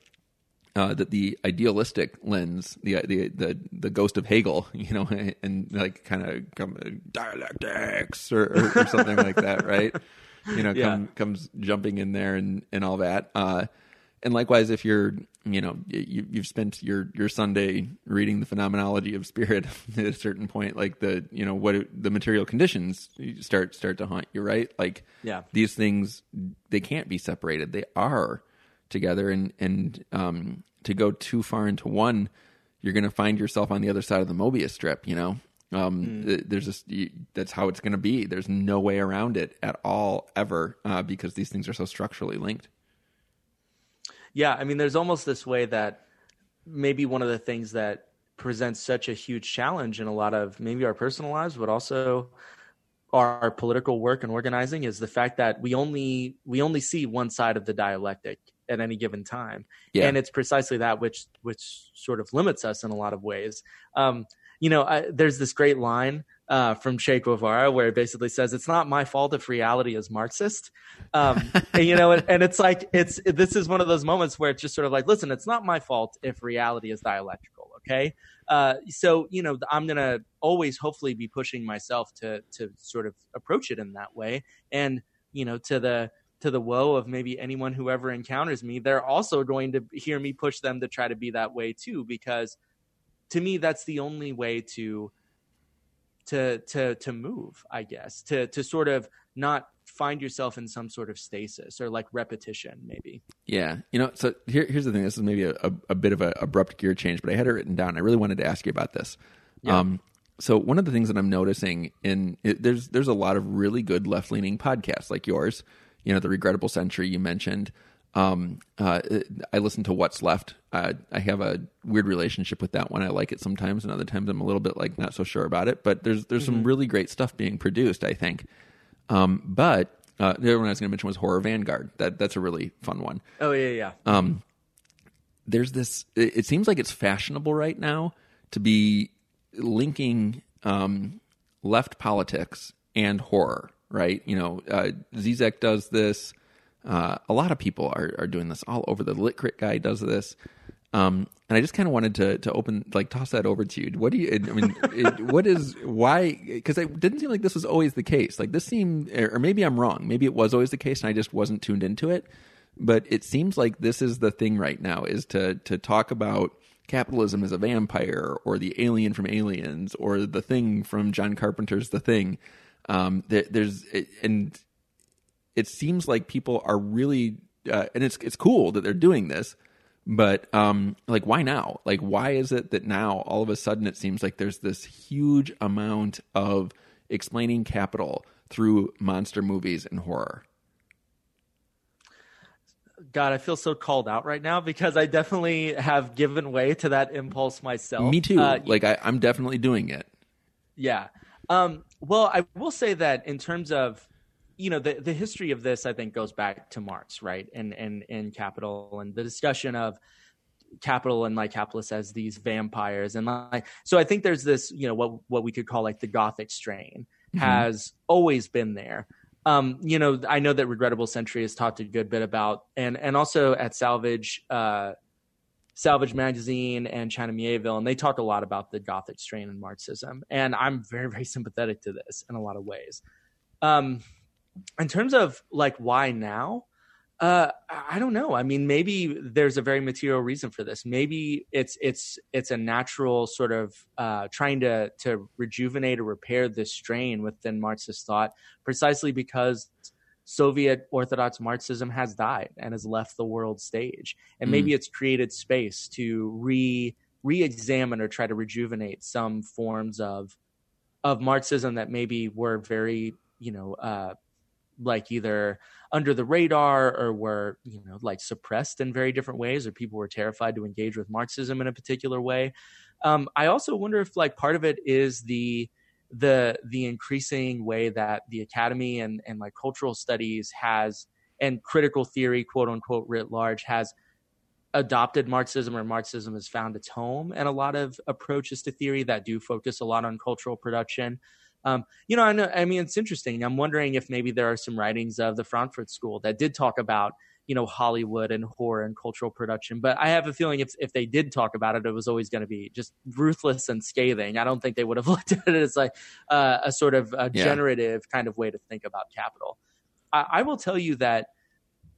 Uh, that the idealistic lens, the the the the ghost of Hegel, you know, and like kind of dialectics or, or, or something like that, right? You know, yeah. come, comes jumping in there and and all that. Uh, and likewise, if you're you know you, you've spent your your Sunday reading the phenomenology of spirit at a certain point, like the you know what the material conditions start start to haunt you, right? Like yeah, these things they can't be separated; they are together, and and um, to go too far into one, you're going to find yourself on the other side of the Mobius strip. You know, um, mm. there's just that's how it's going to be. There's no way around it at all ever uh, because these things are so structurally linked yeah, I mean, there's almost this way that maybe one of the things that presents such a huge challenge in a lot of maybe our personal lives, but also our political work and organizing is the fact that we only we only see one side of the dialectic at any given time yeah. and it's precisely that which which sort of limits us in a lot of ways um, you know I, there's this great line uh, from Che Guevara, where it basically says it's not my fault if reality is Marxist. Um, and, you know, and, and, it's like it's this is one of those moments where it's just sort of like, listen, it's not my fault if reality is dialectical. Okay, uh, so you know, I'm gonna always hopefully be pushing myself to to sort of approach it in that way, and you know, to the to the woe of maybe anyone who ever encounters me, they're also going to hear me push them to try to be that way too, because to me, that's the only way to to to to move i guess to to sort of not find yourself in some sort of stasis or like repetition maybe. Yeah. You know so here, here's the thing. This is maybe a, a, a bit of an abrupt gear change but i had it written down. I really wanted to ask you about this. Yeah. um, so one of the things that i'm noticing in it, there's there's a lot of really good left-leaning podcasts like yours. You know the regrettable century you mentioned um, uh, I listen to What's Left. Uh, I have a weird relationship with that one. I like it sometimes, and other times I'm a little bit like not so sure about it. But there's there's mm-hmm. some really great stuff being produced. I think. Um, but uh, the other one I was going to mention was Horror Vanguard. That that's a really fun one. Oh yeah, yeah. Um, there's this. It, it seems like it's fashionable right now to be linking um, left politics and horror. Right? You know, uh, Zizek does this. Uh, a lot of people are, are doing this all over. The Lit Crit guy does this. Um, and I just kind of wanted to to open like toss that over to you. What do you? I mean, it, what is why? Because it didn't seem like this was always the case. Like this seemed, or maybe I'm wrong. Maybe it was always the case, and I just wasn't tuned into it. But it seems like this is the thing right now: is to to talk about capitalism as a vampire, or the alien from Aliens, or the thing from John Carpenter's The Thing. Um, there, there's and it seems like people are really, uh, and it's it's cool that they're doing this, but um, like why now? Like why is it that now all of a sudden it seems like there's this huge amount of explaining capital through monster movies and horror? God, I feel so called out right now because I definitely have given way to that impulse myself. Me too. Uh, like I, am definitely doing it. Yeah. Um, well, I will say that in terms of you know the the history of this I think goes back to Marx, right? And and and capital and the discussion of capital and like capitalists as these vampires and like so i think there's this you know what what we could call like the gothic strain mm-hmm. has always been there um you know i know that regrettable century has talked a good bit about and and also at salvage uh salvage magazine and china mieville and they talk a lot about the gothic strain in marxism and i'm very very sympathetic to this in a lot of ways um in terms of like why now uh, I don't know. I mean, maybe there's a very material reason for this. Maybe it's it's it's a natural sort of uh, trying to to rejuvenate or repair this strain within Marxist thought, precisely because Soviet Orthodox Marxism has died and has left the world stage, and maybe mm. it's created space to re re-examine or try to rejuvenate some forms of of Marxism that maybe were very you know uh, like either under the radar or were you know like suppressed in very different ways or people were terrified to engage with marxism in a particular way. Um, i also wonder if like part of it is the the the increasing way that the academy and and like cultural studies has and critical theory quote unquote writ large has adopted marxism or marxism has found its home and a lot of approaches to theory that do focus a lot on cultural production um, you know, I, know, I mean, it's interesting. I'm wondering if maybe there are some writings of the Frankfurt School that did talk about, you know, Hollywood and horror and cultural production. But I have a feeling if if they did talk about it, it was always going to be just ruthless and scathing. I don't think they would have looked at it as like uh, a sort of a generative yeah. kind of way to think about capital. I, I will tell you that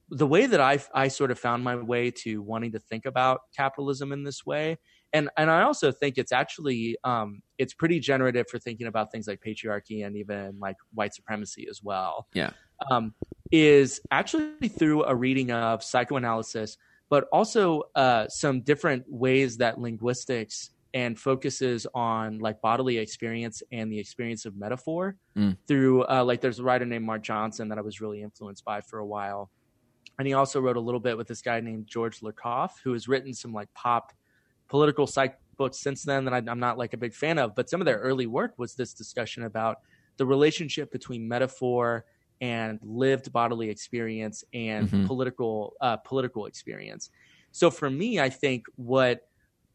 the way that I I sort of found my way to wanting to think about capitalism in this way and and I also think it's actually um, it's pretty generative for thinking about things like patriarchy and even like white supremacy as well. Yeah, um, is actually through a reading of psychoanalysis, but also uh, some different ways that linguistics and focuses on like bodily experience and the experience of metaphor mm. through uh, like there's a writer named Mark Johnson that I was really influenced by for a while. And he also wrote a little bit with this guy named George Lakoff, who has written some like pop political psych books since then that I, am not like a big fan of. But some of their early work was this discussion about the relationship between metaphor and lived bodily experience and mm-hmm. political uh, political experience. So for me, I think what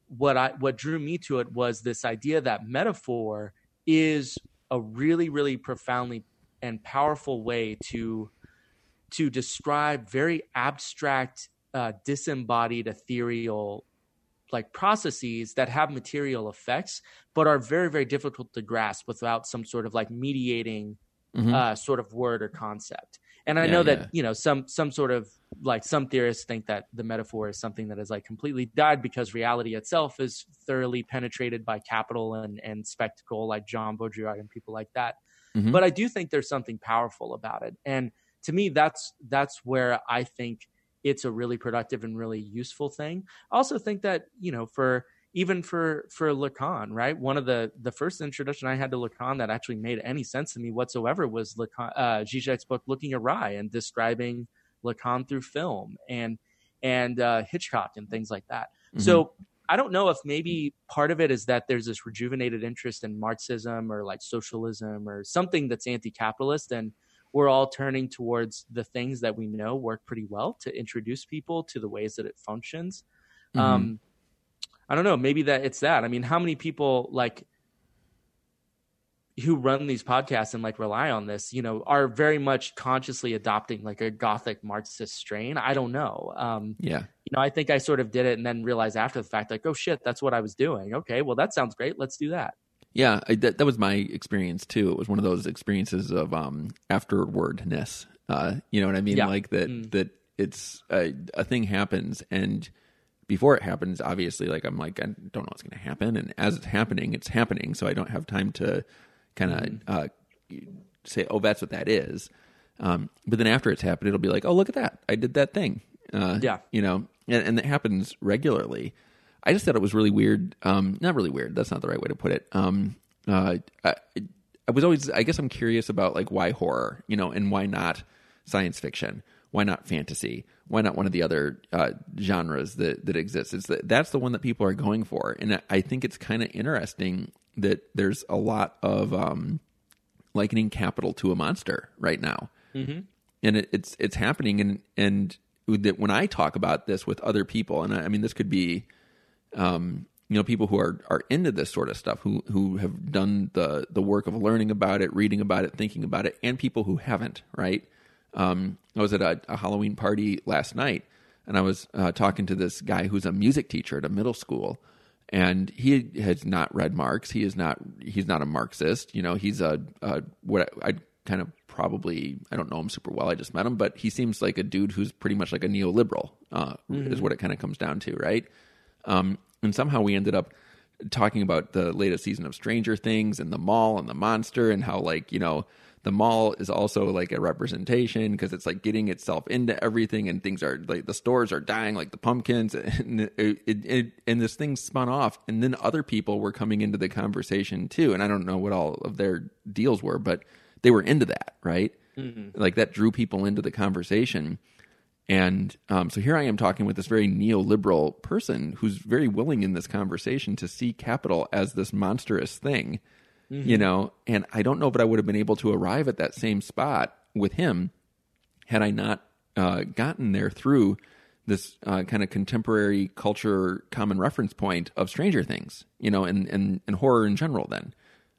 what I what drew me to it was this idea that metaphor is a really really profoundly and powerful way to to describe very abstract uh, disembodied ethereal like processes that have material effects but are very very difficult to grasp without some sort of like mediating mm-hmm. uh, sort of word or concept and i yeah, know that yeah. you know some some sort of like some theorists think that the metaphor is something that has like completely died because reality itself is thoroughly penetrated by capital and and spectacle like jean baudrillard and people like that mm-hmm. but i do think there's something powerful about it and to me that's that's where i think it's a really productive and really useful thing. I also think that, you know, for even for for Lacan, right? One of the the first introduction I had to Lacan that actually made any sense to me whatsoever was Lacan, uh, Zizek's book Looking Awry and describing Lacan through film and and uh, Hitchcock and things like that. Mm-hmm. So I don't know if maybe part of it is that there's this rejuvenated interest in Marxism or like socialism or something that's anti-capitalist and we're all turning towards the things that we know work pretty well to introduce people to the ways that it functions. Mm-hmm. Um, I don't know. Maybe that it's that. I mean, how many people like who run these podcasts and like rely on this, you know, are very much consciously adopting like a gothic Marxist strain. I don't know. Um, yeah. You know, I think I sort of did it and then realized after the fact, like, oh shit, that's what I was doing. Okay, well, that sounds great. Let's do that. Yeah, I, that that was my experience too. It was one of those experiences of um, afterwardness. Uh, you know what I mean? Yeah. Like that mm. that it's a, a thing happens and before it happens, obviously, like I'm like I don't know what's going to happen, and as it's happening, it's happening. So I don't have time to kind of mm. uh, say, "Oh, that's what that is." Um, but then after it's happened, it'll be like, "Oh, look at that! I did that thing." Uh, yeah, you know, and, and that happens regularly. I just thought it was really weird. Um, not really weird. That's not the right way to put it. Um, uh, I, I was always, I guess, I'm curious about like why horror, you know, and why not science fiction? Why not fantasy? Why not one of the other uh, genres that that exists? It's that that's the one that people are going for, and I think it's kind of interesting that there's a lot of um, likening capital to a monster right now, mm-hmm. and it, it's it's happening, and and that when I talk about this with other people, and I, I mean, this could be, um, you know, people who are are into this sort of stuff, who who have done the the work of learning about it, reading about it, thinking about it, and people who haven't. Right? Um, I was at a, a, Halloween party last night, and I was uh, talking to this guy who's a music teacher at a middle school, and he has not read Marx. He is not. He's not a Marxist. You know, he's a, a what I, I kind of probably I don't know him super well. I just met him, but he seems like a dude who's pretty much like a neoliberal. Uh, mm-hmm. Is what it kind of comes down to, right? Um, and somehow we ended up talking about the latest season of Stranger Things and the mall and the monster and how like you know the mall is also like a representation because it's like getting itself into everything and things are like the stores are dying like the pumpkins. And it, it, it, and this thing spun off and then other people were coming into the conversation too. And i don't know what all of their deals were but they were into that right? Mm-hmm. like that drew people into the conversation and um, so here I am talking with this very neoliberal person who's very willing in this conversation to see capital as this monstrous thing mm-hmm. you know, and I don't know but I would have been able to arrive at that same spot with him had I not uh, gotten there through this uh, kind of contemporary culture common reference point of Stranger Things, you know, and, and, and horror in general, then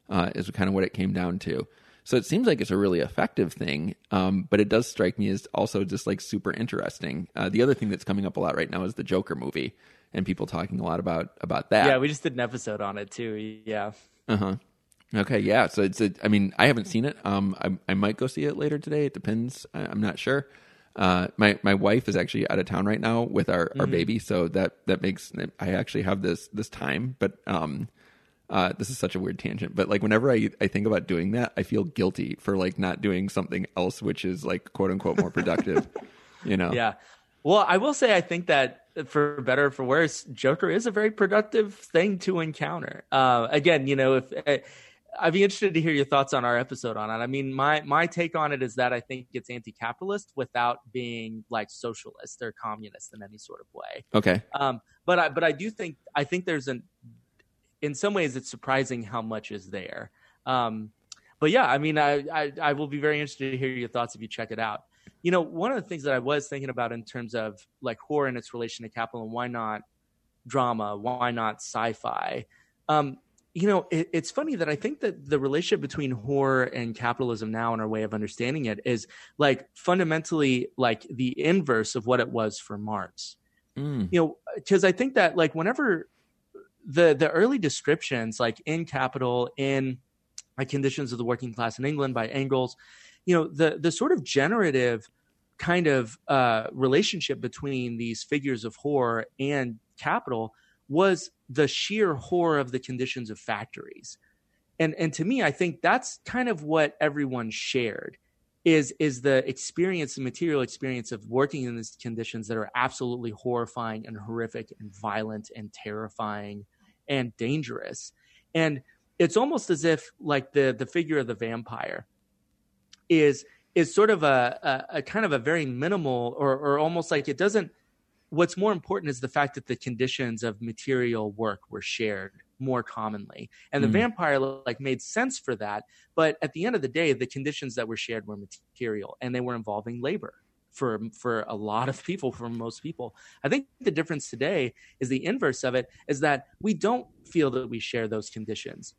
uh, is kind of what it came down to. So it seems like it's a really effective thing, um, but it does strike me as also just like super interesting. Uh, the other thing that's coming up a lot right now is the Joker movie, and people talking a lot about about that. Yeah, we just did an episode on it too. Yeah. Uh huh. Okay, yeah. So it's. A, I mean, I haven't seen it. Um, I, I might go see it later today. It depends. I, am not sure. Uh, my my wife is actually out of town right now with our, mm-hmm. our baby, so that that makes I actually have this this time. But um, uh, this is such a weird tangent. But like whenever I I think about doing that, I feel guilty for like not doing something else, which is like quote unquote more productive. you know? Yeah. Well, I will say I think that for better for worse, Joker is a very productive thing to encounter. Uh, again, you know, if uh, I'd be interested to hear your thoughts on our episode on it. I mean, my my take on it is that I think it's anti-capitalist without being like socialist or communist in any sort of way. Okay. Um, but I but I do think I think there's an in some ways it's surprising how much is there. Um, but yeah, I mean, I, I I will be very interested to hear your thoughts if you check it out. You know, one of the things that I was thinking about in terms of like horror and its relation to capital and why not drama, why not sci-fi. Um, you know, it, it's funny that I think that the relationship between horror and capitalism now and our way of understanding it is like fundamentally like the inverse of what it was for Marx. Mm. You know, because I think that like whenever the the early descriptions, like in Capital, in like conditions of the working class in England by Engels, you know, the the sort of generative kind of uh, relationship between these figures of horror and capital was the sheer horror of the conditions of factories. And and to me, I think that's kind of what everyone shared is is the experience, the material experience of working in these conditions that are absolutely horrifying and horrific and violent and terrifying and dangerous. And it's almost as if like the the figure of the vampire is is sort of a, a, a kind of a very minimal or or almost like it doesn't what's more important is the fact that the conditions of material work were shared more commonly and the mm. vampire like made sense for that but at the end of the day the conditions that were shared were material and they were involving labor for for a lot of people for most people i think the difference today is the inverse of it is that we don't feel that we share those conditions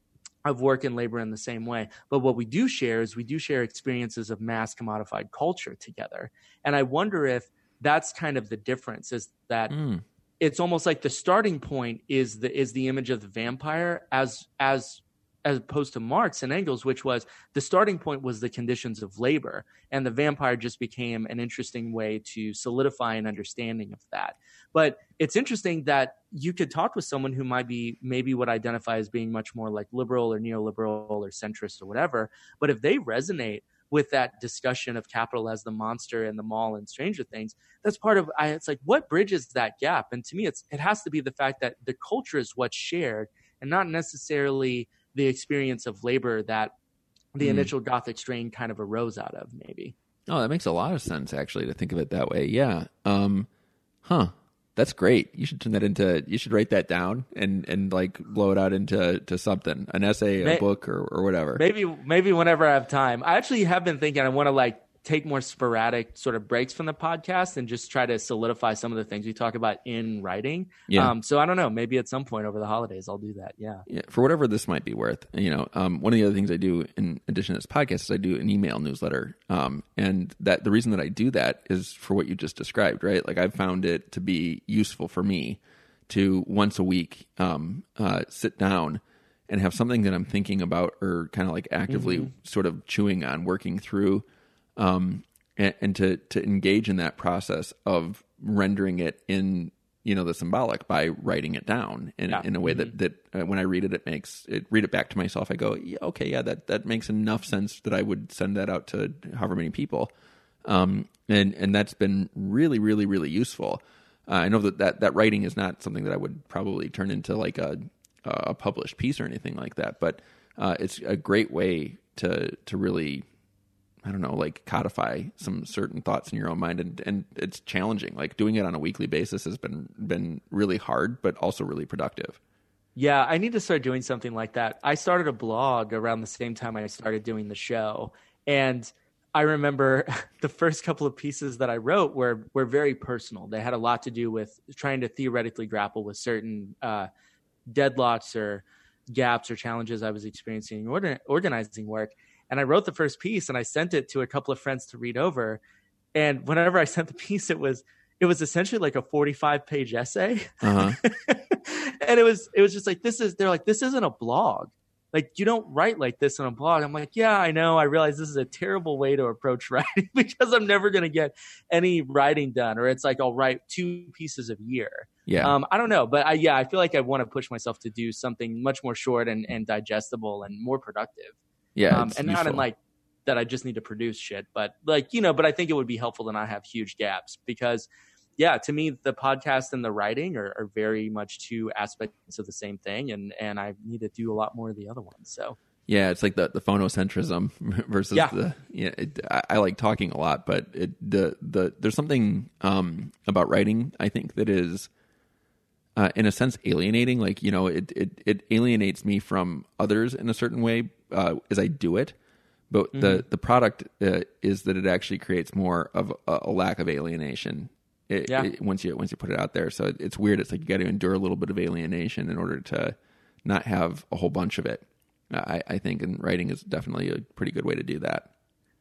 of work and labor in the same way. But what we do share is we do share experiences of mass commodified culture together. And I wonder if that's kind of the difference is that mm. it's almost like the starting point is the is the image of the vampire as as as opposed to Marx and Engels, which was the starting point was the conditions of labor, and the vampire just became an interesting way to solidify an understanding of that. But it's interesting that you could talk with someone who might be maybe would identify as being much more like liberal or neoliberal or centrist or whatever, but if they resonate with that discussion of capital as the monster and the mall and Stranger Things. That's part of I, it's like what bridges that gap? And to me, it's it has to be the fact that the culture is what's shared and not necessarily the experience of labor that the mm. initial Gothic strain kind of arose out of. Maybe. Oh, that makes a lot of sense actually to think of it that way. Yeah. Um, huh. That's great. You should turn that into. You should write that down and and like blow it out into to something, an essay, a book, or or whatever. Maybe maybe whenever I have time. I actually have been thinking I want to like take more sporadic sort of breaks from the podcast and just try to solidify some of the things we talk about in writing. Yeah. Um, so I don't know. Maybe at some point over the holidays, I'll do that. Yeah. Yeah, for whatever this might be worth, you know, um, one of the other things I do in addition to this podcast is I do an email newsletter, um, and that the reason that I do that is for what you just described, right? Like I've found it to be useful for me to once a week um, uh, sit down and have something that I'm thinking about or kind of like actively sort of chewing on, working through, um, and, and to to engage in that process of rendering it in you know the symbolic by writing it down in, Yeah. in a way that that uh, when I read it, it makes it read it back to myself. I go, yeah, okay, yeah, that that makes enough sense that I would send that out to however many people, um, and and that's been really, really, really useful. Uh, I know that, that that writing is not something that I would probably turn into like a a published piece or anything like that, but uh, it's a great way to to really I don't know, like codify some certain thoughts in your own mind, and and it's challenging. Like doing it on a weekly basis has been been really hard, but also really productive. Yeah, I need to start doing something like that. I started a blog around the same time I started doing the show, and I remember the first couple of pieces that I wrote were were very personal. They had a lot to do with trying to theoretically grapple with certain uh, deadlocks or gaps or challenges I was experiencing in organ- organizing work. And I wrote the first piece and I sent it to a couple of friends to read over. And whenever I sent the piece, it was it was essentially like a 45 page essay. Uh huh. and it was it was just like this is they're like this isn't a blog like you don't write like this on a blog i'm like yeah i know i realize this is a terrible way to approach writing because i'm never going to get any writing done or it's like i'll write two pieces a year Yeah. um, i don't know but I, yeah i feel like i want to push myself to do something much more short and, and digestible and more productive yeah. um, and not in like that I just need to produce shit, but like you know, but I think it would be helpful to not have huge gaps because, yeah, to me the podcast and the writing are, are very much two aspects of the same thing, and and I need to do a lot more of the other ones. So Yeah, it's like the the phonocentrism versus Yeah. the yeah. It, I, I like talking a lot, but it the the there's something um about writing I think that is. Uh, in a sense, alienating. Like you know, it, it it alienates me from others in a certain way uh, as I do it. But the the product uh, is that it actually creates more of a, a lack of alienation. It, Yeah. it- once you once you put it out there, so it, it's weird. It's like you got to endure a little bit of alienation in order to not have a whole bunch of it. I, I think, and writing is definitely a pretty good way to do that.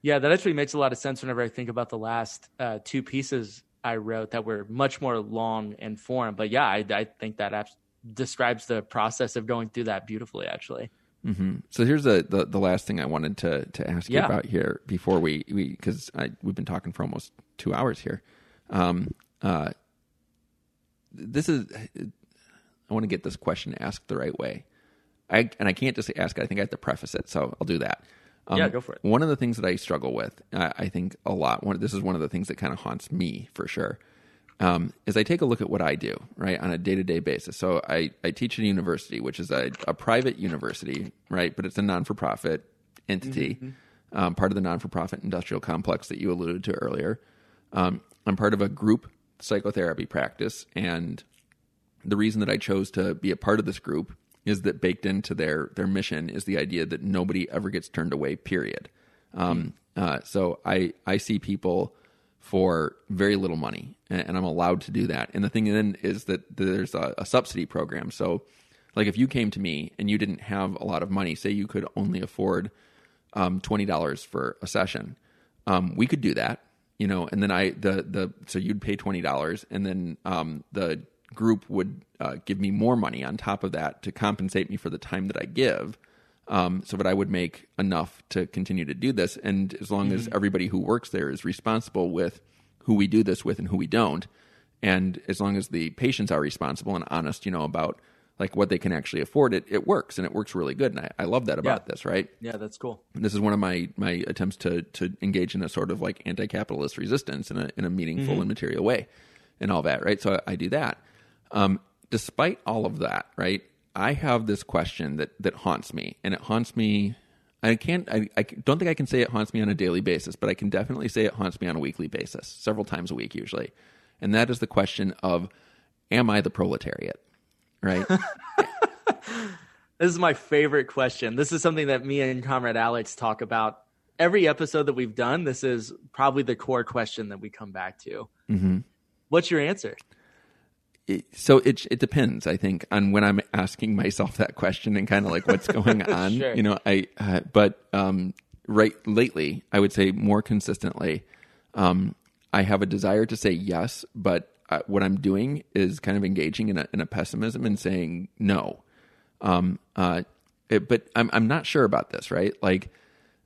yeah, that actually makes a lot of sense whenever I think about the last uh, two pieces I wrote that were much more long and form. But yeah, I, I think that abs- describes the process of going through that beautifully. Actually, hmm So here's the, the the last thing I wanted to to ask you about here before we we because we've been talking for almost two hours here. Um, uh, this is I want to get this question asked the right way. I and I can't just ask it. I think I have to preface it, so I'll do that. Um, Yeah, go for it. One of the things that I struggle with, I, I think a lot. One, this is one of the things that kind of haunts me for sure. Um, is I take a look at what I do right on a day to day basis. So I, I teach at a university, which is a, a private university, right? But it's a non for profit entity, um, part of the non for profit industrial complex that you alluded to earlier. Um, I'm part of a group psychotherapy practice, and the reason that I chose to be a part of this group is that baked into their their mission is the idea that nobody ever gets turned away. Period. Um, uh, so I I see people for very little money, and, and I'm allowed to do that. And the thing then is that there's a, a subsidy program. So, like if you came to me and you didn't have a lot of money, say you could only afford um, twenty dollars for a session, um, we could do that, you know. And then I the the so you'd pay twenty dollars, and then um, the group would uh, give me more money on top of that to compensate me for the time that I give, um, so that I would make enough to continue to do this. And as long as everybody who works there is responsible with who we do this with and who we don't, and as long as the patients are responsible and honest, you know about like what they can actually afford, it it works and it works really good. And I, I love that about Yeah. this, right? yeah, that's cool. this is one of my my attempts to to engage in a sort of like anti-capitalist resistance in a in a meaningful and material way and all that right so I, I do that um despite all of that right i have this question that that haunts me and it haunts me i can't I, I don't think i can say it haunts me on a daily basis but i can definitely say it haunts me on a weekly basis several times a week usually and that is the question of am i the proletariat right This is my favorite question. This is something that me and Comrade Alex talk about every episode that we've done, this is probably the core question that we come back to. Mm-hmm. What's your answer? So it it depends, I think, on when I'm asking myself that question and kind of like what's going on. Sure. You know, I uh, but um, right lately, I would say more consistently, um, I have a desire to say yes, but uh, what I'm doing is kind of engaging in a, in a pessimism and saying no. Um, uh, it, but I'm I'm not sure about this, right? Like,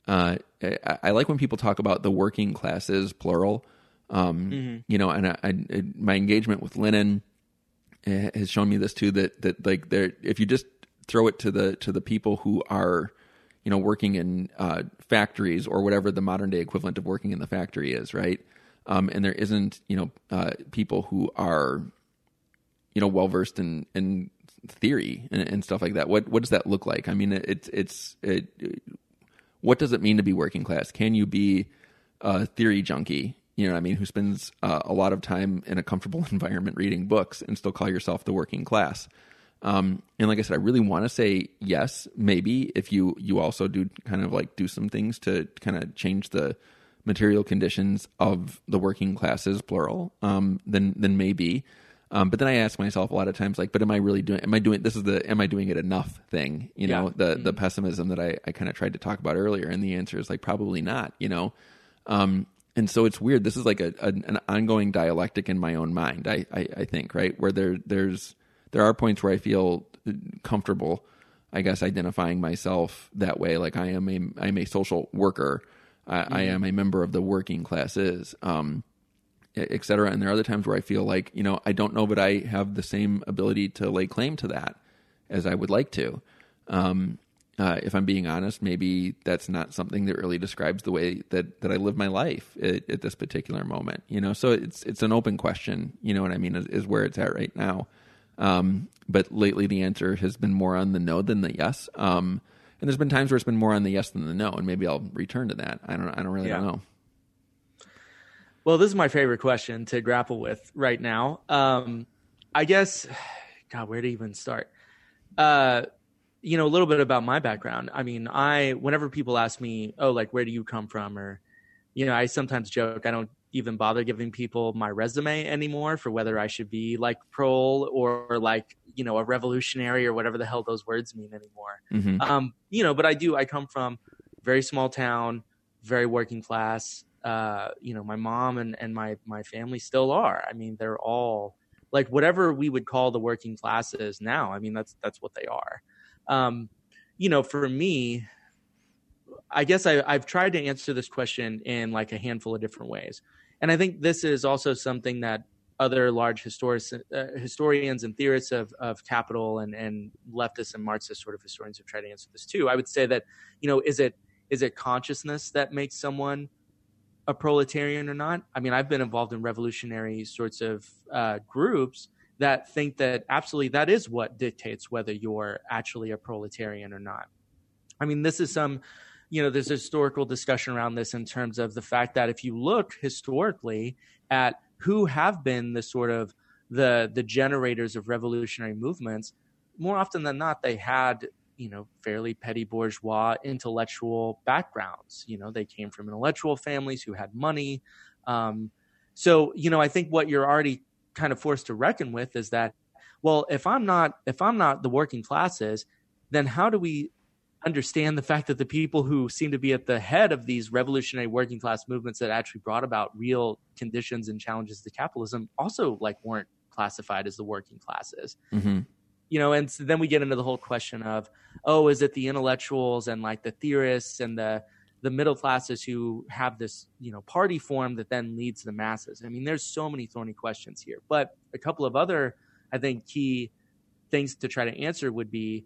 uh, I, I like when people talk about the working classes, plural. Um, You know, and I, I, my engagement with Lenin eh, has shown me this too. That that like there, if you just throw it to the to the people who are, you know, working in uh, factories or whatever the modern day equivalent of working in the factory is, right? Um, and there isn't, you know, uh, people who are, you know, well versed in in theory and, and stuff like that. What what does that look like? I mean, it's it's it, what does it mean to be working class? Can you be a theory junkie? You know, what I mean, who spends uh, a lot of time in a comfortable environment reading books and still call yourself the working class? Um, and like I said, I really want to say yes, maybe if you you also do kind of like do some things to kind of change the material conditions of the working classes, plural. Um, then then maybe. Um, but then I ask myself a lot of times, like, but am I really doing? Am I doing? This is the am I doing it enough thing? You know, Yeah. the the pessimism that I I kind of tried to talk about earlier, and the answer is like probably not. You know, um, and so it's weird. This is like a, a an ongoing dialectic in my own mind. I, I I think right where there there's there are points where I feel comfortable. I guess identifying myself that way, like I am a I'm a social worker. I, I am a member of the working classes. Um, et cetera. And there are other times where I feel like, you know, I don't know, but I have the same ability to lay claim to that as I would like to. Um, uh, if I'm being honest, maybe that's not something that really describes the way that, that I live my life at, at this particular moment. You know, so it's it's an open question. You know what I mean? Is, is where it's at right now. Um, but lately, the answer has been more on the no than the yes. Um, and there's been times where it's been more on the yes than the no, and maybe I'll return to that. I don't. I don't really Yeah. don't know. Well, this is my favorite question to grapple with right now. Um, I guess, God, where to even start? Uh, you know, a little bit about my background. I mean, I, whenever people ask me, oh, like, where do you come from? Or, you know, I sometimes joke, I don't even bother giving people my resume anymore for whether I should be like prole or like, you know, a revolutionary or whatever the hell those words mean anymore hmm um, you know, but I do. I come from very small town, very working class. Uh, you know, my mom and and my my family still are. I mean, they're all like whatever we would call the working classes now. I mean, that's that's what they are. Um, you know, for me, I guess I, I've tried to answer this question in like a handful of different ways, and I think this is also something that other large historic, uh, historians and theorists of, of capital and, and leftists and Marxist sort of historians have tried to answer this too. I would say that, you know, is it is it consciousness that makes someone a proletarian or not? I mean, I've been involved in revolutionary sorts of uh, groups that think that absolutely that is what dictates whether you're actually a proletarian or not. I mean, this is some, you know, there's a historical discussion around this in terms of the fact that if you look historically at who have been the sort of the the generators of revolutionary movements, more often than not, they had you know fairly petty bourgeois intellectual backgrounds. You know, they came from intellectual families who had money. Um, so you know, I think what you're already kind of forced to reckon with is that, well, if I'm not if I'm not the working classes, then how do we understand the fact that the people who seem to be at the head of these revolutionary working class movements that actually brought about real conditions and challenges to capitalism also like weren't classified as the working classes? Hmm you know and so then we get into the whole question of oh is it the intellectuals and like the theorists and the the middle classes who have this you know party form that then leads the masses. I mean there's so many thorny questions here but a couple of other i think key things to try to answer would be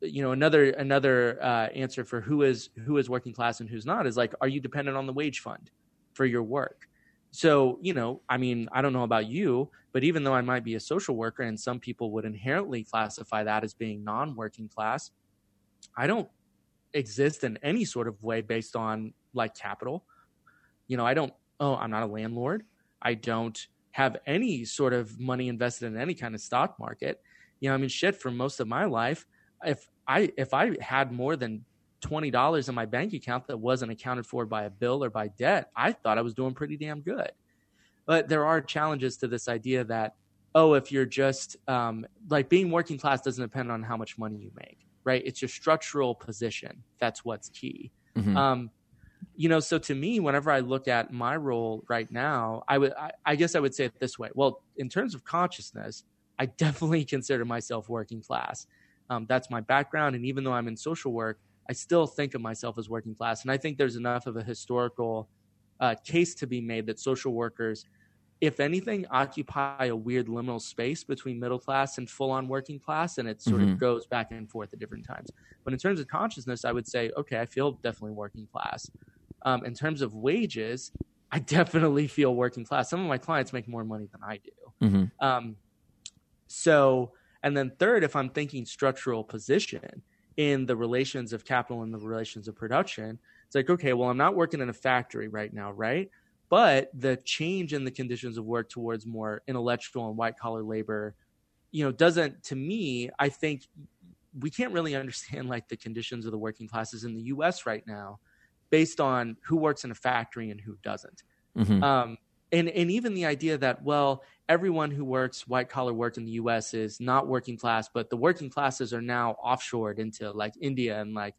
you know another another uh, answer for who is who is working class and who's not is like are you dependent on the wage fund for your work? So you know i mean i don't know about you but even though i might be a social worker and some people would inherently classify that as being non-working class i don't exist in any sort of way based on like capital. You know i don't oh i'm not a landlord. I don't have any sort of money invested in any kind of stock market. You know i mean shit for most of my life if i if i had more than twenty dollars in my bank account that wasn't accounted for by a bill or by debt, I thought I was doing pretty damn good. But there are challenges to this idea that oh, if you're just um, like being working class doesn't depend on how much money you make, right? It's your structural position that's what's key. Mm-hmm. Um, you know, so to me, whenever I look at my role right now, I would, I, I guess I would say it this way. Well, in terms of consciousness, I definitely consider myself working class. Um, that's my background, and even though I'm in social work, I still think of myself as working class. And I think there's enough of a historical uh, case to be made that social workers, if anything, occupy a weird liminal space between middle class and full on working class, and it sort mm-hmm. of goes back and forth at different times. But in terms of consciousness, I would say, okay, I feel definitely working class. Um, in terms of wages, I definitely feel working class. Some of my clients make more money than I do. Mm-hmm. Um, so, and then third, if I'm thinking structural position in the relations of capital and the relations of production, it's like, okay, well, I'm not working in a factory right now, right? But the change in the conditions of work towards more intellectual and white collar labor, you know, doesn't, to me, I think we can't really understand like the conditions of the working classes in the US right now based on who works in a factory and who doesn't. Mm-hmm. Um, and and even the idea that well everyone who works white collar work in the US is not working class but the working classes are now offshored into like India and like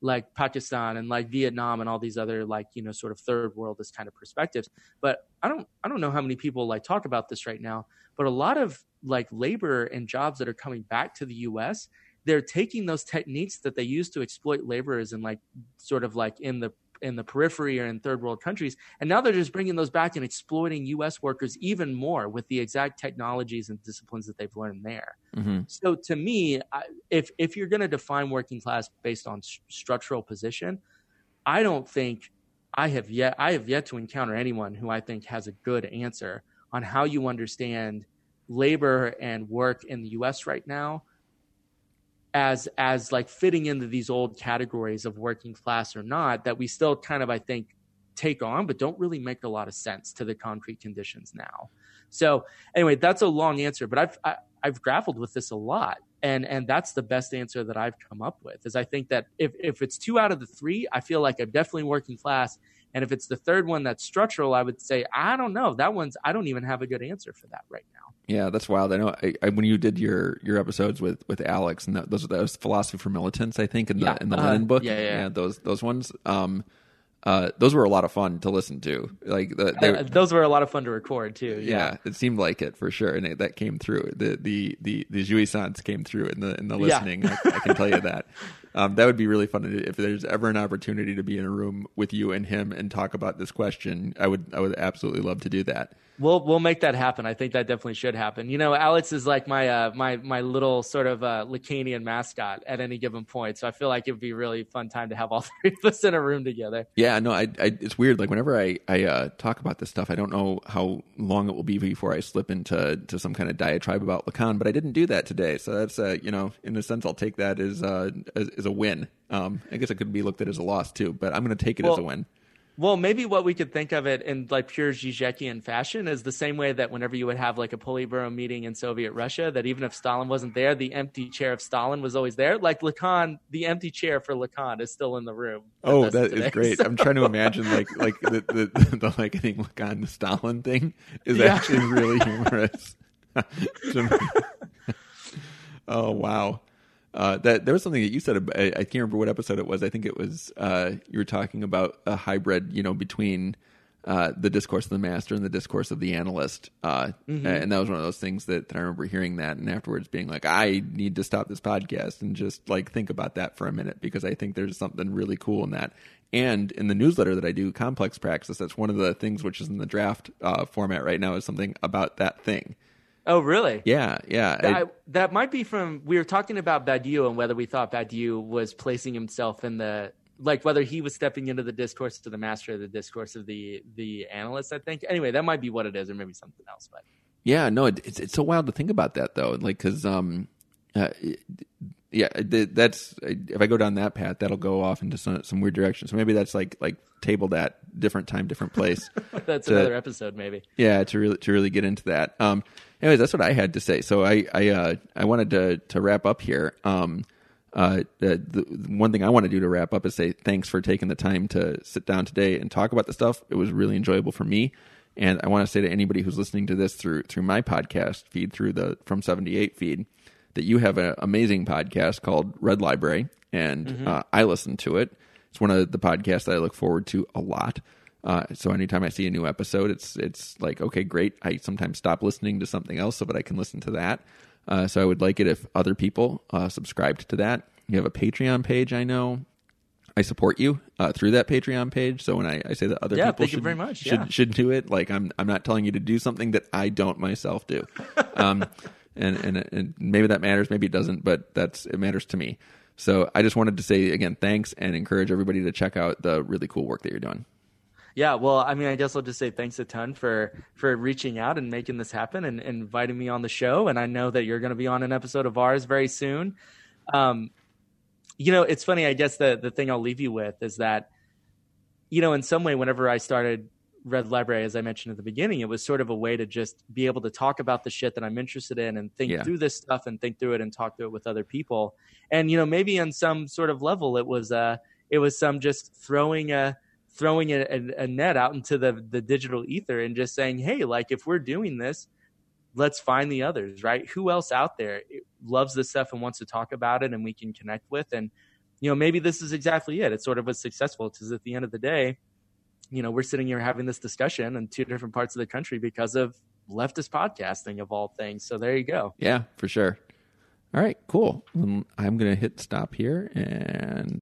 like Pakistan and like Vietnam and all these other like you know sort of third worldist kind of perspectives. But I don't I don't know how many people like talk about this right now but a lot of like labor and jobs that are coming back to the US they're taking those techniques that they use to exploit laborers and like sort of like in the in the periphery or in third world countries. And now they're just bringing those back and exploiting US workers even more with the exact technologies and disciplines that they've learned there. Mm-hmm. So to me, if, if you're going to define working class based on st- structural position, I don't think I have yet, I have yet to encounter anyone who I think has a good answer on how you understand labor and work in the US right now as as like fitting into these old categories of working class or not that we still kind of I think take on but don't really make a lot of sense to the concrete conditions now. So anyway, that's a long answer, but I've I, have i have grappled with this a lot, and and that's the best answer that I've come up with. Is I think that if if it's two out of the three, I feel like I'm definitely working class, and if it's the third one that's structural, I would say I don't know. That one's I don't even have a good answer for that right now. Yeah, that's wild. I know I, I, when you did your your episodes with with Alex and that, those those philosophy for militants, I think in the yeah. in the uh, Lenin book. Yeah, yeah, yeah, those those ones. Um, uh, those were a lot of fun to listen to. Like the, they, uh, those were a lot of fun to record too. Yeah, yeah it seemed like it for sure, and it, that came through. The the the the jouissance came through in the in the listening. Yeah. I, I, can tell you that. Um, that would be really fun if there's ever an opportunity to be in a room with you and him and talk about this question. I would I would absolutely love to do that. We'll we'll make that happen. I think that definitely should happen. You know, Alex is like my uh, my my little sort of uh, Lacanian mascot at any given point. So I feel like it would be a really fun time to have all three of us in a room together. Yeah, no, I, I it's weird. Like whenever I I uh, talk about this stuff, I don't know how long it will be before I slip into to some kind of diatribe about Lacan. But I didn't do that today, so that's uh, you know, in a sense, I'll take that as uh, as, as a win. Um, I guess it could be looked at as a loss too, but I'm going to take it well, as a win. Well, maybe what we could think of it in like pure Zizekian fashion is the same way that whenever you would have like a Politburo meeting in Soviet Russia, that even if Stalin wasn't there, the empty chair of Stalin was always there. Like Lacan, the empty chair for Lacan is still in the room. Oh, that today, is great. So. I'm trying to imagine like like the the, the, the like I think Lacan the Stalin thing is yeah. actually really humorous. oh wow. Uh, that there was something that you said. I, I, can't remember what episode it was. I think it was uh, you were talking about a hybrid, you know, between uh, the discourse of the master and the discourse of the analyst. Uh, mm-hmm. And that was one of those things that, that, I remember hearing that and afterwards being like, I need to stop this podcast and just like think about that for a minute because I think there's something really cool in that. And in the newsletter that I do, Complex Praxis, that's one of the things which is in the draft uh, format right now is something about that thing. Oh, really? Yeah, yeah. That, that might be from we were talking about Badiou and whether we thought Badiou was placing himself in the like whether he was stepping into the discourse to the master of the discourse of the the analyst. I think anyway, that might be what it is, or maybe something else. But yeah, no, it, it's it's so wild to think about that though, like because um, uh, yeah, that's if I go down that path, that'll go off into some, some weird direction. So maybe that's like like tabled at different time, different place. that's to, another episode, maybe. Yeah, to really to really get into that. Um, anyways, that's what I had to say. So I I uh, I wanted to to wrap up here. Um, uh, the, the one thing I want to do to wrap up is say thanks for taking the time to sit down today and talk about the stuff. It was really enjoyable for me. And I want to say to anybody who's listening to this through through my podcast feed, through the From 78 feed, that you have an amazing podcast called Red Library, and mm-hmm. uh, I listen to it. It's one of the podcasts that I look forward to a lot. Uh, so anytime I see a new episode, it's it's like okay, great. I sometimes stop listening to something else so that I can listen to that. Uh, so I would like it if other people uh, subscribed to that. You have a Patreon page, I know. I support you uh, through that Patreon page. So when I, I say that other yeah, people should, much. should, should do it, like I'm I'm not telling you to do something that I don't myself do. Um, and, and and maybe that matters, maybe it doesn't, but that's it matters to me. So I just wanted to say again, thanks, and encourage everybody to check out the really cool work that you're doing. Yeah, well, I mean, I guess I'll just say thanks a ton for for reaching out and making this happen and, and inviting me on the show. And I know that you're going to be on an episode of ours very soon. Um, you know, it's funny. I guess the the thing I'll leave you with is that, you know, in some way, whenever I started Red Library, as I mentioned at the beginning, it was sort of a way to just be able to talk about the shit that I'm interested in and think yeah. through this stuff and think through it and talk through it with other people. And you know, maybe on some sort of level, it was uh, it was some just throwing a throwing a, a, a net out into the the digital ether and just saying, hey, like if we're doing this, let's find the others, right? Who else out there loves this stuff and wants to talk about it and we can connect with and you know, maybe this is exactly it. It's sort of was successful because at the end of the day, you know, we're sitting here having this discussion in two different parts of the country because of leftist podcasting of all things. So there you go. Yeah, for sure. All right, cool. Um, I'm going to hit stop here and